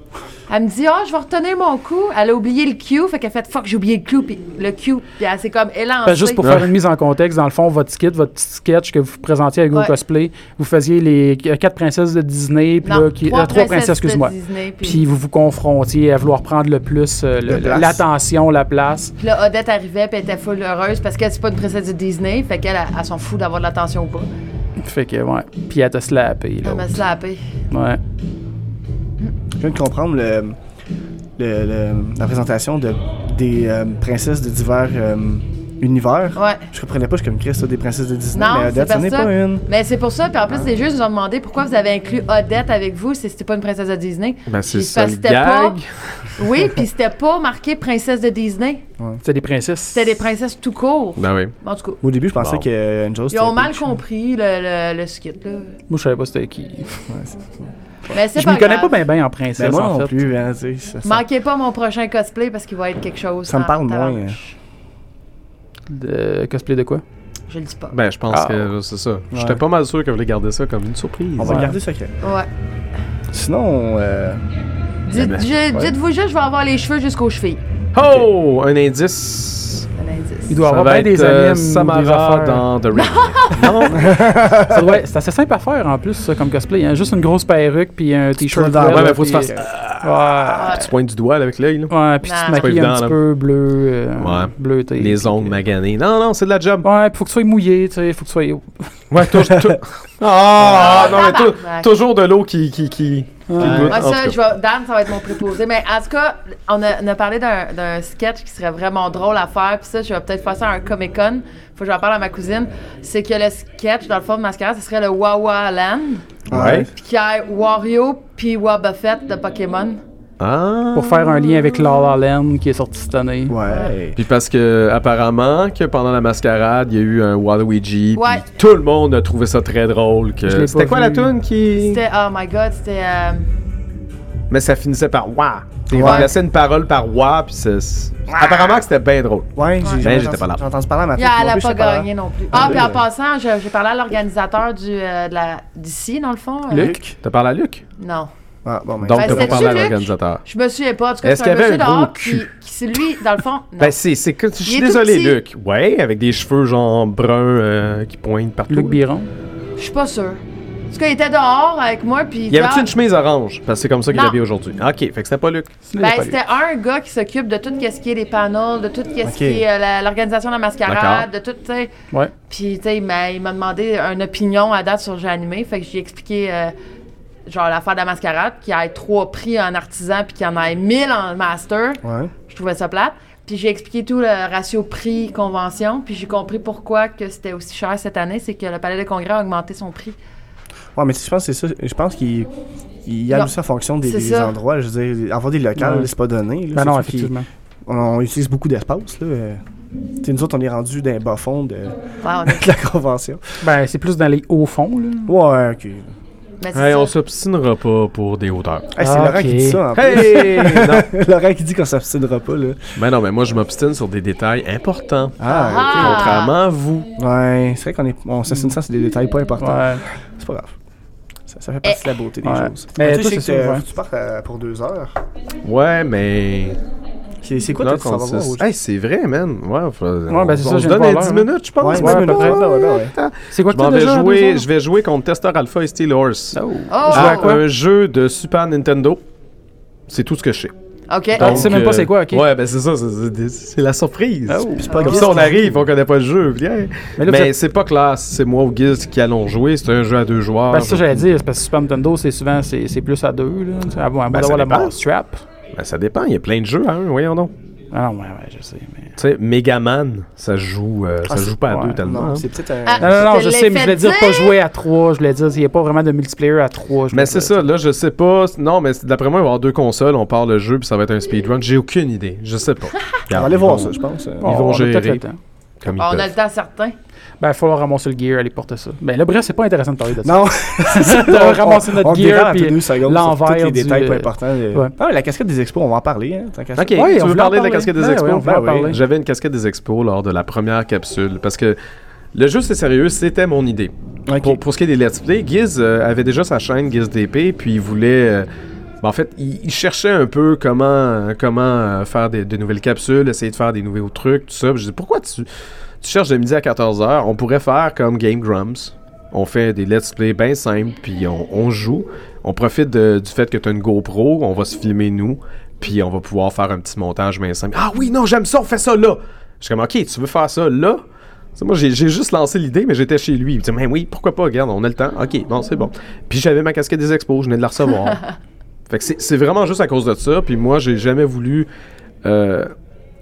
Elle me dit, ah, je vais retenir mon coup. Elle a oublié le Q, fait qu'elle a fait, fuck, j'ai oublié le Q, puis le Q, puis elle s'est comme élancée. Ben, juste pour Ouais. faire une mise en contexte, dans le fond, votre skit, votre petit sketch que vous présentiez avec Ouais. Cosplay, vous faisiez les euh, quatre princesses de Disney, puis Non, là, qui, trois euh, trois princesses excuse-moi. Puis- Puis vous vous confrontiez à vouloir prendre le plus euh, l'attention, la place. Puis là, Odette arrivait, puis elle était full heureuse parce qu'elle, c'est pas une princesse de Disney, fait qu'elle, elle, elle s'en fout d'avoir de l'attention ou pas. Fait que, ouais. Puis elle t'a slappé, là. Elle m'a slappé. Ouais. Je viens de comprendre le, le- le- la présentation de, des euh, princesses de divers euh, univers. Ouais. Je comprenais pas, je suis comme Chris, des princesses de Disney, Non, mais c'est Odette, pas ce n'est ça. pas une. Mais c'est pour ça, puis en plus, les juges nous ont demandé pourquoi vous avez inclus Odette avec vous si c'était pas une princesse de Disney. Ben, c'est ça parce le que c'était pas- gag. Oui, puis c'était pas marqué princesse de Disney. C'est des princesses. C'était des princesses tout court. Ben oui. En tout cas, Au début, je pensais Bon. que Angel, ils c'était ont mal compris le, le, le skit, là. Moi, je savais pas c'était qui. Ouais, c'est- Mais c'est Je m'y connais grave. pas bien en princesse, Ben, moi en non fait. plus, hein, Manquez pas mon prochain cosplay parce qu'il va être quelque chose. Ça me parle moins, tabarnouche. De cosplay de quoi? Je le dis pas. Ben, je pense Ah. que c'est ça. J'étais Ouais. pas mal sûr qu'elle voulait garder ça comme une surprise. On va Ouais. garder secret. Ouais. Sinon, euh, Dites- ben, je- ouais. Dites-vous juste, je vais avoir les cheveux jusqu'aux chevilles. Oh! Un indice. Il doit Ça avoir bien des euh, animes Samara affaires. dans The Ring. non? Ça doit C'est assez simple à faire en plus, ça, comme cosplay. Hein. Juste une grosse perruque puis un t-shirt. Ouais, mais faut que tu puis- fasses. Ouais. Tu pointes du doigt avec l'œil, là. Ouais, puis tu te maquilles un petit peu bleu. euh, Ouais. bleuté. Les ongles euh, maganés. Non, non, c'est de la job. Ouais, puis faut que tu sois mouillé, tu sais. Faut que tu sois. Ouais, toujours. tou- Ah, non, mais toujours de l'eau qui. Moi, ça, je vais, Dan, ça va être mon préposé. Mais en tout cas, on a, on a parlé d'un d'un sketch qui serait vraiment drôle à faire. Puis ça, je vais peut-être faire ça à un Comic Con. Faut que j'en parle à ma cousine. C'est que le sketch, dans le fond de mascara, ce serait le Wawa Land. Ouais. Puis qu'il y ait Wario puis Wobbuffet de Pokémon. Ah. Pour faire un lien avec La La Land qui est sorti cette année. ouais. Puis parce que apparemment que pendant la mascarade, il y a eu un Waluigi, puis Ouais. tout le monde a trouvé ça très drôle. Que... C'était quoi la tune qui C'était, oh my god, c'était. euh, Mais ça finissait par wa. Il Ouais. remplaçait une parole par wa, puis c'est apparemment que c'était bien drôle. Ouais, j'ai Ben, j'étais pas là. entendu parler à ma Yeah, fille, elle moi a plus, pas gagné non plus. Ah, puis en passant, je- j'ai parlé à l'organisateur du, euh, de la, d'ici, dans le fond. euh, Luc? T'as parlé à Luc? Non. Ah, bon, ben, Donc Ben, t'as pas parlé à l'organisateur. Je me souviens pas. En tout cas, Est-ce qu'il y avait un gros cul? qui- c'est lui, dans le fond. Non. Ben c'est c'est que je suis désolé. Luc. Ouais, avec des cheveux genre bruns euh, qui pointent partout. Luc Biron? Je suis pas sûre. En tout cas, il était dehors avec moi, puis Il y avait ah, une chemise orange parce que c'est comme ça qu'il Non. habillé aujourd'hui. OK, fait que c'était pas Luc. Il Ben, pas c'était un gars qui s'occupe de tout ce qui est les panels, de tout ce qui est euh, la- l'organisation de la mascarade, de tout, tu sais. Ouais. Puis, tu sais, il m'a il m'a demandé une opinion à date sur le jeu animé. Fait que j'ai expliqué, euh, genre, l'affaire de la mascarade, qu'il y ait trois prix en artisan, puis qu'il y en ait mille en master. Ouais. Je trouvais ça plate. Puis j'ai expliqué tout le ratio prix-convention, puis j'ai compris pourquoi que c'était aussi cher cette année, c'est que le Palais des Congrès a augmenté son prix. Ouais, mais tu sais, je pense que c'est ça. Je pense qu'il il y a ça en fonction des, endroits. Je veux dire, avoir des locales, Ouais. c'est pas donné. là. Ben non, effectivement. On, on utilise beaucoup d'espace. là. Euh, tu sais, nous autres, on est rendu d'un bas fond de, Ouais, on est- de la convention. Ben, c'est plus dans les hauts fonds, là. Ouais, ok. Mais c'est Hey, ça. on s'obstinera pas pour des hauteurs. Hey, c'est Ah, Laurent ok. qui dit ça en plus. Hey! non. Laurent qui dit qu'on s'abstiendra pas. Là. Ben non, mais moi je m'obstine sur des détails importants. Ah, Ah. Contrairement à vous. ok. Ouais, c'est vrai qu'on est, on ça, c'est des détails pas importants. Ouais. C'est pas grave. Ça, ça fait partie de la beauté des Ouais. choses. Mais tu toi, sais c'est que ça, ouais. tu pars euh, pour deux heures. Ouais, mais. C'est c'est quoi Là, que tu vas qu'on voir se- aujourd'hui? Hey, c'est vrai, man. Ouais, faut- Ouais, ben, c'est on ça, se je donne viens de les voir 10 l'heure, minutes, je pense. Ouais, Ouais, 10 à peu minutes. près. Ouais, ouais, ouais, ouais. C'est quoi Je que je vais jouer contre Tester Alpha et Steel Horse. Oh. Oh! quoi? Un jeu de Super Nintendo. C'est tout ce que je sais. OK. Ah, tu sais même pas c'est quoi, ok. Ouais, ben c'est ça, c'est- c'est c'est la surprise. Oh. C'est pas Comme ça, on arrive, on connaît pas le jeu. Viens. Mais c'est pas classe, c'est moi ou Giz qui allons jouer. C'est un jeu à deux joueurs. Ben, c'est ça que j'allais dire, c'est parce que Super Nintendo, c'est souvent c'est c'est plus à deux, là. Moins Ben, d'avoir la dépend. Ben, ça dépend, il y a plein de jeux à un, voyons donc. Ah non, ouais, ouais, je sais, mais. Tu sais, Megaman, ça se joue, euh, ça Ah, c'est- joue pas à ouais, deux tellement. Non, hein. c'est peut-être un. Ah, Non, non, non, Je sais, mais je voulais dire pas jouer à trois. Je voulais dire, il n'y a pas vraiment de multiplayer à trois. Mais c'est ça, là, je sais pas. Non, mais d'après moi, il va y avoir deux consoles, on part le jeu, puis ça va être un speedrun. J'ai aucune idée. Je sais pas. On va aller voir ça, je pense. Ils vont on a peut-être gérer. le temps. Comme ils On a le temps certain. Ben, il va falloir ramasser le gear, aller porter ça. Ben là, bref, c'est pas intéressant de parler de ça. Non, de ramasser notre on gear, puis l'envers tous les du, détails pas euh, importants. euh. ouais. Ah, la casquette des expos, on va en parler. Hein, Ouais, tu on veux parler de la casquette des expos? ouais, on Ben oui. parler. J'avais une casquette des expos lors de la première capsule parce que le jeu, c'est sérieux, c'était mon idée. Pour, pour ce qui est des Let's Play, Giz euh, avait déjà sa chaîne Giz DP, puis il voulait. euh, ben, en fait, il, il cherchait un peu comment, comment euh, faire des, de nouvelles capsules, essayer de faire des nouveaux trucs, tout ça. Je dis, pourquoi tu, tu cherches de midi à 14h On pourrait faire comme Game Grumps. On fait des Let's Play bien simples, puis on, on joue. On profite de- du fait que tu as une GoPro, on va se filmer nous, puis on va pouvoir faire un petit montage bien simple. Ah oui, non, j'aime ça, on fait ça là. Je suis comme, ok, tu veux faire ça là? Moi, j'ai juste lancé l'idée, mais j'étais chez lui. Il me dit, mais oui, pourquoi pas, regarde, on a le temps. Ok, bon, c'est bon. Puis j'avais ma casquette des expos, je venais de la recevoir. fait que c'est- c'est vraiment juste à cause de ça. Puis moi, j'ai jamais voulu euh,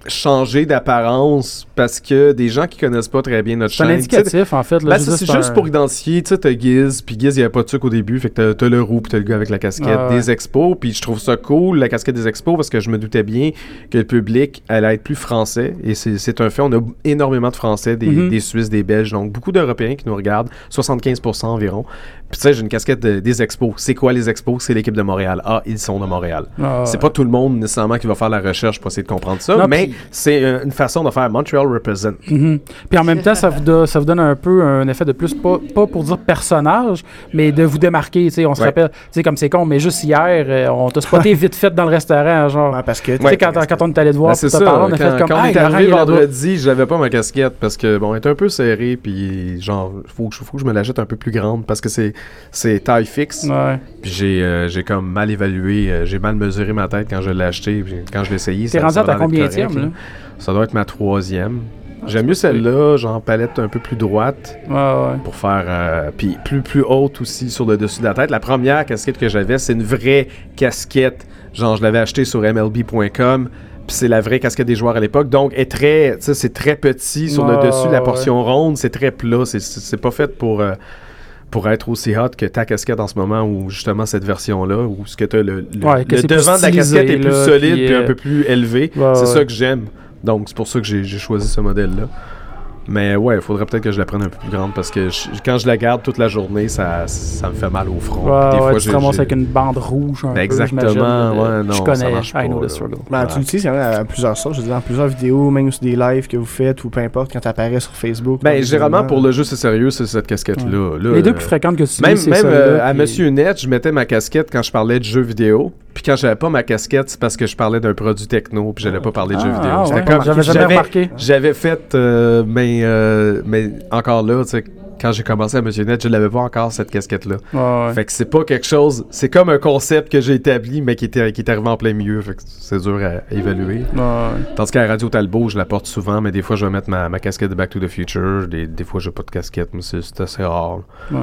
changer d'apparence parce que des gens qui connaissent pas très bien notre C'est un chaîne. sais, indicatif, en fait. ben, c'est c'est juste un- pour identifier, tu sais, t'as Giz, puis Giz, il n'y avait pas de sucre au début, fait que t'as- le roux, puis t'as le gars avec la casquette Ah ouais. des expos, puis je trouve ça cool, la casquette des expos, parce que je me doutais bien que le public allait être plus français, et c'est c'est un fait, on a énormément de Français, des, Mhm. des Suisses, des Belges, donc beaucoup d'Européens qui nous regardent, 75% environ. Puis tu sais, j'ai une casquette de- des expos. C'est quoi les expos? C'est l'équipe de Montréal. Ah, ils sont de Montréal. Ah, C'est pas tout le monde nécessairement qui va faire la recherche pour essayer de comprendre ça, Non, mais c'est une façon de faire Montreal Represent. Mhm. Puis en même temps, ça vous, do- ça vous donne un peu un effet de plus, pas, pas pour dire personnage, mais de vous démarquer. tu sais, On se Ouais. rappelle, tu sais, comme c'est con, mais juste hier, euh, on t'a spoté vite fait dans le restaurant, genre. Ouais, parce que. Tu sais, quand, quand on est allé te voir, Ben, c'est ça. parlé, on a quand fait comme quand on est arrivé est vendredi, j'avais pas ma casquette parce que bon, elle était un peu serrée puis genre faut faut que je me la jette un peu plus grande parce que c'est c'est taille fixe. Ouais. Puis j'ai euh, j'ai comme mal évalué, euh, j'ai mal mesuré ma tête quand je l'ai acheté, puis quand je l'ai essayé. T'es ça- rendu ça à ta a l'air d'être combien correct, là? là? Ça doit être ma troisième. J'aime mieux celle-là, genre palette un peu plus droite Ouais, ouais. pour faire euh, puis plus plus haute aussi sur le dessus de la tête. La première casquette que j'avais, c'est une vraie casquette. Genre je l'avais achetée sur MLB.com. Puis c'est la vraie casquette des joueurs à l'époque. Donc, est très, c'est très petit sur le dessus. La ouais. portion ronde, c'est très plat. C'est- C'est c'est pas fait pour, euh, pour être aussi hot que ta casquette en ce moment, ou justement cette version-là, où ce que tu le, le, Ouais, devant de la casquette est plus là, solide puis, puis un euh, peu plus élevé. ouais, c'est ouais. ça que j'aime. Donc, c'est pour ça que j'ai choisi ce modèle-là. Mais ouais, il faudrait peut-être que je la prenne un peu plus grande parce que je- quand je la garde toute la journée, ça, ça me fait mal au front. Ouais, des ouais, fois, tu j'ai- te ramasses avec une bande rouge. Un Ben, peu, exactement, ouais, non, Je ça connais, I know pas, the là. struggle. Ben, Ouais. tu l'utilises quand même à plusieurs sortes. Je veux dire, dans plusieurs vidéos, même sur des lives que vous faites ou peu importe, quand tu apparais sur Facebook. Ben, généralement, pour le jeu, c'est sérieux, c'est cette casquette-là. Là, Les deux euh, plus fréquentes que tu Même, utilises, c'est même euh, à Monsieur Net, je mettais ma casquette quand je parlais de jeux vidéo. Puis quand j'avais pas ma casquette, c'est parce que je parlais d'un produit techno, puis j'allais pas parler de jeux Ah, vidéo. ah, C'était ouais. comme- J'avais jamais remarqué. J'avais fait, euh, mais, euh, mais encore là, tu sais, quand j'ai commencé à Monsieur Net, je l'avais pas encore cette casquette-là. Ouais. Fait que c'est pas quelque chose, c'est comme un concept que j'ai établi, mais qui était, qui est arrivé en plein milieu. Fait que c'est dur à évaluer. Ouais, ouais. Tandis qu'à Radio Talbot, je la porte souvent, mais des fois, je vais mettre ma, ma casquette de Back to the Future. Des, des fois, j'ai pas de casquette, mais c'est c'est assez rare. Ouais.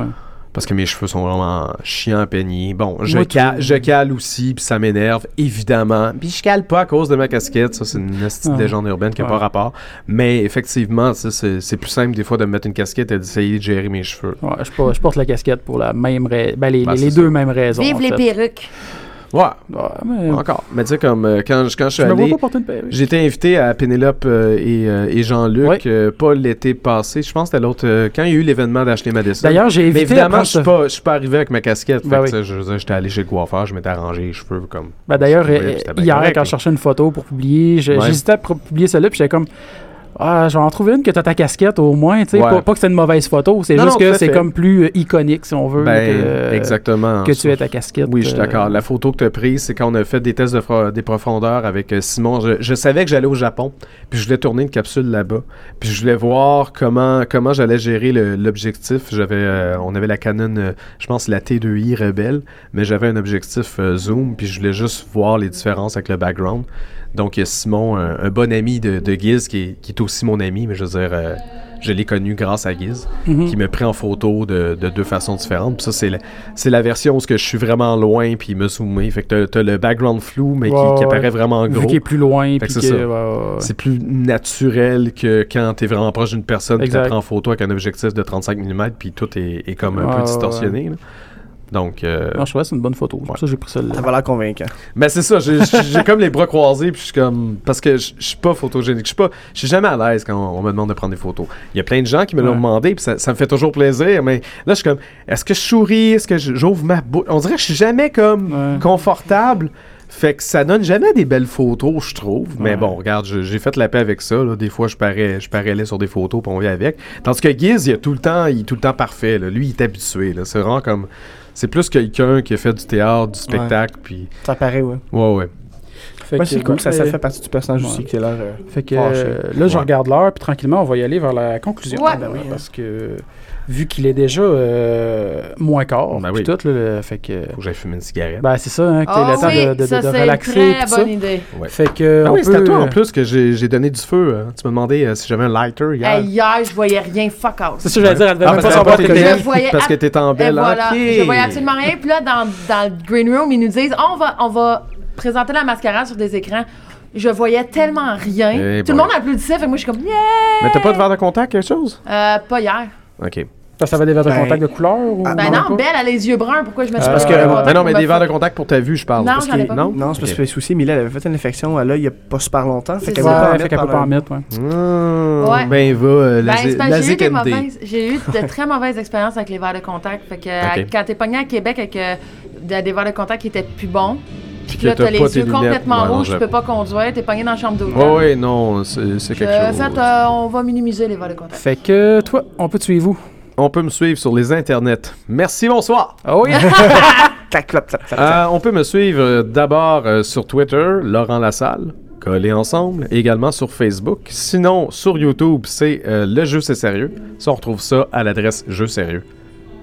Parce que mes cheveux sont vraiment chiants à peigner. Bon, je, Moi, ca- tout. je cale aussi, puis ça m'énerve, évidemment. Puis je cale pas à cause de ma casquette. Ça, c'est une Ah. légende urbaine qui n'a Ouais. pas rapport. Mais effectivement, ça, c'est plus simple des fois de me mettre une casquette et d'essayer de gérer mes cheveux. Ouais, je, porte, je porte la casquette pour la même raison. Ben, les, Ben, les- les deux mêmes raisons. Vive en les fait. perruques. Ouais, Ouais, mais encore. Mais tu sais, comme euh, quand, je- quand je suis je allé. été invité à Pénélope euh, et, euh, et Jean-Luc, euh, pas l'été passé, je pense que c'était l'autre, quand il y a eu l'événement d'Ashley Madison. D'ailleurs, j'ai mais évité évidemment, à je suis pas, je suis pas arrivé avec ma casquette. Ben oui. j'étais allé chez le coiffeur, je m'étais arrangé les cheveux comme. Ben, D'ailleurs, hier, correct, quand je cherchais une photo pour publier, Ouais. j'hésitais à publier celle-là, puis j'étais comme. Ah, je vais en trouver une que t'as ta casquette au moins, tu sais. Ouais. Pas, pas que c'est une mauvaise photo, c'est juste non, que c'est comme plus euh, iconique, si on veut. Ben, que, exactement. Que tu aies ta casquette. Oui, je suis euh, d'accord. La photo que tu as prise, c'est quand on a fait des tests de des profondeurs avec euh, Simon. Je, je savais que j'allais au Japon, puis je voulais tourner une capsule là-bas. Puis je voulais voir comment, comment j'allais gérer l'objectif. J'avais, euh, on avait la Canon, euh, je pense, la T2i Rebelle, mais j'avais un objectif euh, zoom, puis je voulais juste voir les différences avec le background. Donc, il y a Simon, un, un bon ami de, de Giz, qui est, qui est aussi mon ami, mais je veux dire, euh, je l'ai connu grâce à Giz mhm. qui me pris en photo de, de deux façons différentes. Puis ça, c'est la, version où je suis vraiment loin, puis il me zoomé. Fait que t'as- t'as le background flou, mais qui, Ouais, qui apparaît vraiment Vu gros. qu'il est plus loin, puis c'est ouais, ouais, plus naturel que quand t'es vraiment proche d'une personne, Exact. tu prends en photo avec un objectif de 35 mm, puis tout est, est comme un peu distorsionné. là. Donc, euh, Non, je trouvais que c'est une bonne photo. C'est pour ça que j'ai pris celle-là. Ça va l'air convaincant. ben c'est ça, j'ai comme les bras croisés, puis je suis comme. Parce que je suis pas photogénique. Je suis pas. Je suis jamais à l'aise quand on, on me demande de prendre des photos. Il y a plein de gens qui me l'ont Ouais. demandé, puis ça, ça me fait toujours plaisir, mais là, je suis comme. Est-ce que je souris? Est-ce que j'ouvre ma bouche? On dirait que je suis jamais comme Ouais. confortable. Fait que ça donne jamais des belles photos, je trouve. Mais Ouais. bon, regarde, j'ai fait la paix avec ça. là. Des fois, je parais, je parais sur des photos, puis on vient avec. Tandis que Giz, il est tout le temps, il est tout le temps parfait. là. Lui, il est habitué. là. C'est vraiment comme. C'est plus quelqu'un qui a fait du théâtre, du spectacle, puis. Ça paraît, ouais. Ouais, ouais. Fait Ouais, que, c'est cool. Ça, ça fait partie du personnage Ouais. aussi qui a l'air. euh, Fait que euh, là, je Ouais. regarde l'heure, puis tranquillement, on va y aller vers la conclusion. Ouais. Ben oui, parce que vu qu'il est déjà euh, moins quart, Ben oui. tout, là, le- fait que. Faut que j'aille fumer une cigarette. Ben, c'est ça, hein, que t'aies Ah le temps oui, de, de, ça, de- de c'est relaxer. une très ça. bonne idée. Ouais. Fait que. Ah on oui, c'est à toi en plus que j'ai donné du feu. hein. Tu m'as demandé euh, si j'avais un lighter hier. Hey, hier, je voyais rien, fuck out. C'est ça, que j'allais dire, elle devait Ah, pas que savoir que t'étais- Je voyais parce que t'étais en belle voilà, ok. je voyais absolument rien. Puis là, dans, dans le green room, ils nous disent on va, on va présenter la mascarade sur des écrans. je voyais tellement rien. Eh Tout le monde applaudissait, fait que moi, je suis comme, yeah! Mais t'as pas de verre de contact, quelque chose? Euh, pas hier. OK. Ça, ça avait des verres de Ben, contact de couleur ou? ah, Ben pas? non, Belle, elle a les yeux bruns. Pourquoi je me suis Euh, pas parce que- euh, non, mais des verres de contact pour ta vue, je parle. Non, Parce que- pas. Non? Non, c'est parce Ok. que le souci, Mila, elle avait fait une infection à l'œil il n'y a pas super longtemps. C'est Fait qu'elle qu'elle peut pas en mettre, ouais. Mmh, Ouais. Ben va, euh, Ben, la, la que j'ai eu, de très mauvaises expériences avec les verres de contact. Fait que euh, Ok. quand t'es pogné à Québec avec euh, de- des verres de contact qui étaient plus bons, puis que là, t'as les yeux lunettes. complètement rouges, tu je- peux pas conduire, t'es pogné dans la chambre d'hôtel. Ouais, ouais, non, c'est quelque chose. fait, euh, on va minimiser les verres de contact. Fait que toi, on peut te suivre où? On peut me suivre sur les internets. Merci, bonsoir. Ah oui? Clac. Euh, on peut me suivre euh, d'abord sur Twitter, Laurent Lassalle, collés ensemble, et également sur Facebook. Sinon, sur YouTube, c'est euh, Le Jeu C'est Sérieux. Ça, on retrouve ça à l'adresse Jeu Sérieux.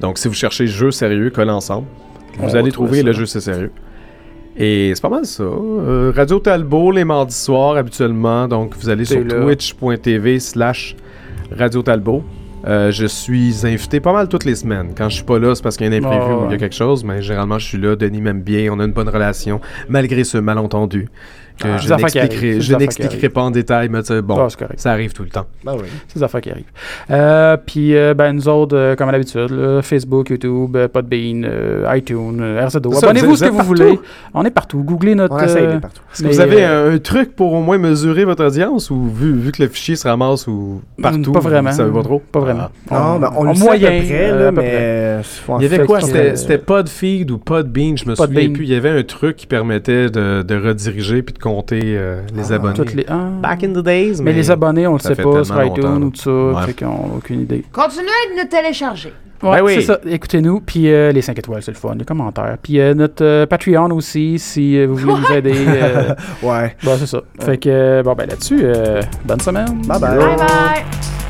Donc, si vous cherchez Jeu Sérieux, collés ensemble, vous On allez trouver trouver ça. Le Jeu C'est Sérieux. Et c'est pas mal ça. Euh, Radio Talbot, les mardis soirs, habituellement. Donc, vous allez sur twitch.tv slash Radio Talbot. Euh, je suis invité pas mal toutes les semaines. Quand je suis pas là, c'est parce qu'il y a un imprévu Ah, ou il y a quelque chose, mais généralement je suis là. Denis m'aime bien, on a une bonne relation, malgré ce malentendu que Ah, je n'expliquerai je pas en détail, mais bon, Ah, ça arrive tout le temps. Ben oui. C'est des affaires qui arrivent. Euh, puis, euh, ben, nous autres, euh, comme à l'habitude, là, Facebook, YouTube, Podbean, euh, iTunes, euh, RZO. Ça, Abonnez-vous vous ce que vous partout. voulez. On est partout. Googlez notre. On euh, partout. Est-ce que vous avez euh, un, truc pour au moins mesurer votre audience ou vu, vu que le fichier se ramasse ou partout, Pas vraiment. vous savez pas trop? Pas vraiment. Ah. Non, ben, on en le sait moyen, à peu près, là, à peu près. mais... Il y avait quoi? C'était c'était Podfeed ou Podbean, je me souviens plus. Il y avait un truc qui permettait de, de rediriger puis de compter euh, les Ah, abonnés. Toutes les... ah. Back in the days, mais, les abonnés, on le ça sait pas sur tellement iTunes longtemps, ou tout ça. Ouais. Fait qu'on n'a aucune idée. Continuez de nous télécharger. Ouais, Ben oui. c'est ça. Écoutez-nous. Puis euh, les 5 étoiles, c'est le fun. Les commentaires. Puis euh, notre euh, Patreon aussi, si euh, vous voulez nous aider. euh, Ouais. bon, c'est ça. Fait que, euh, bon, ben là-dessus, euh, bonne semaine. Bye bye. Bye bye!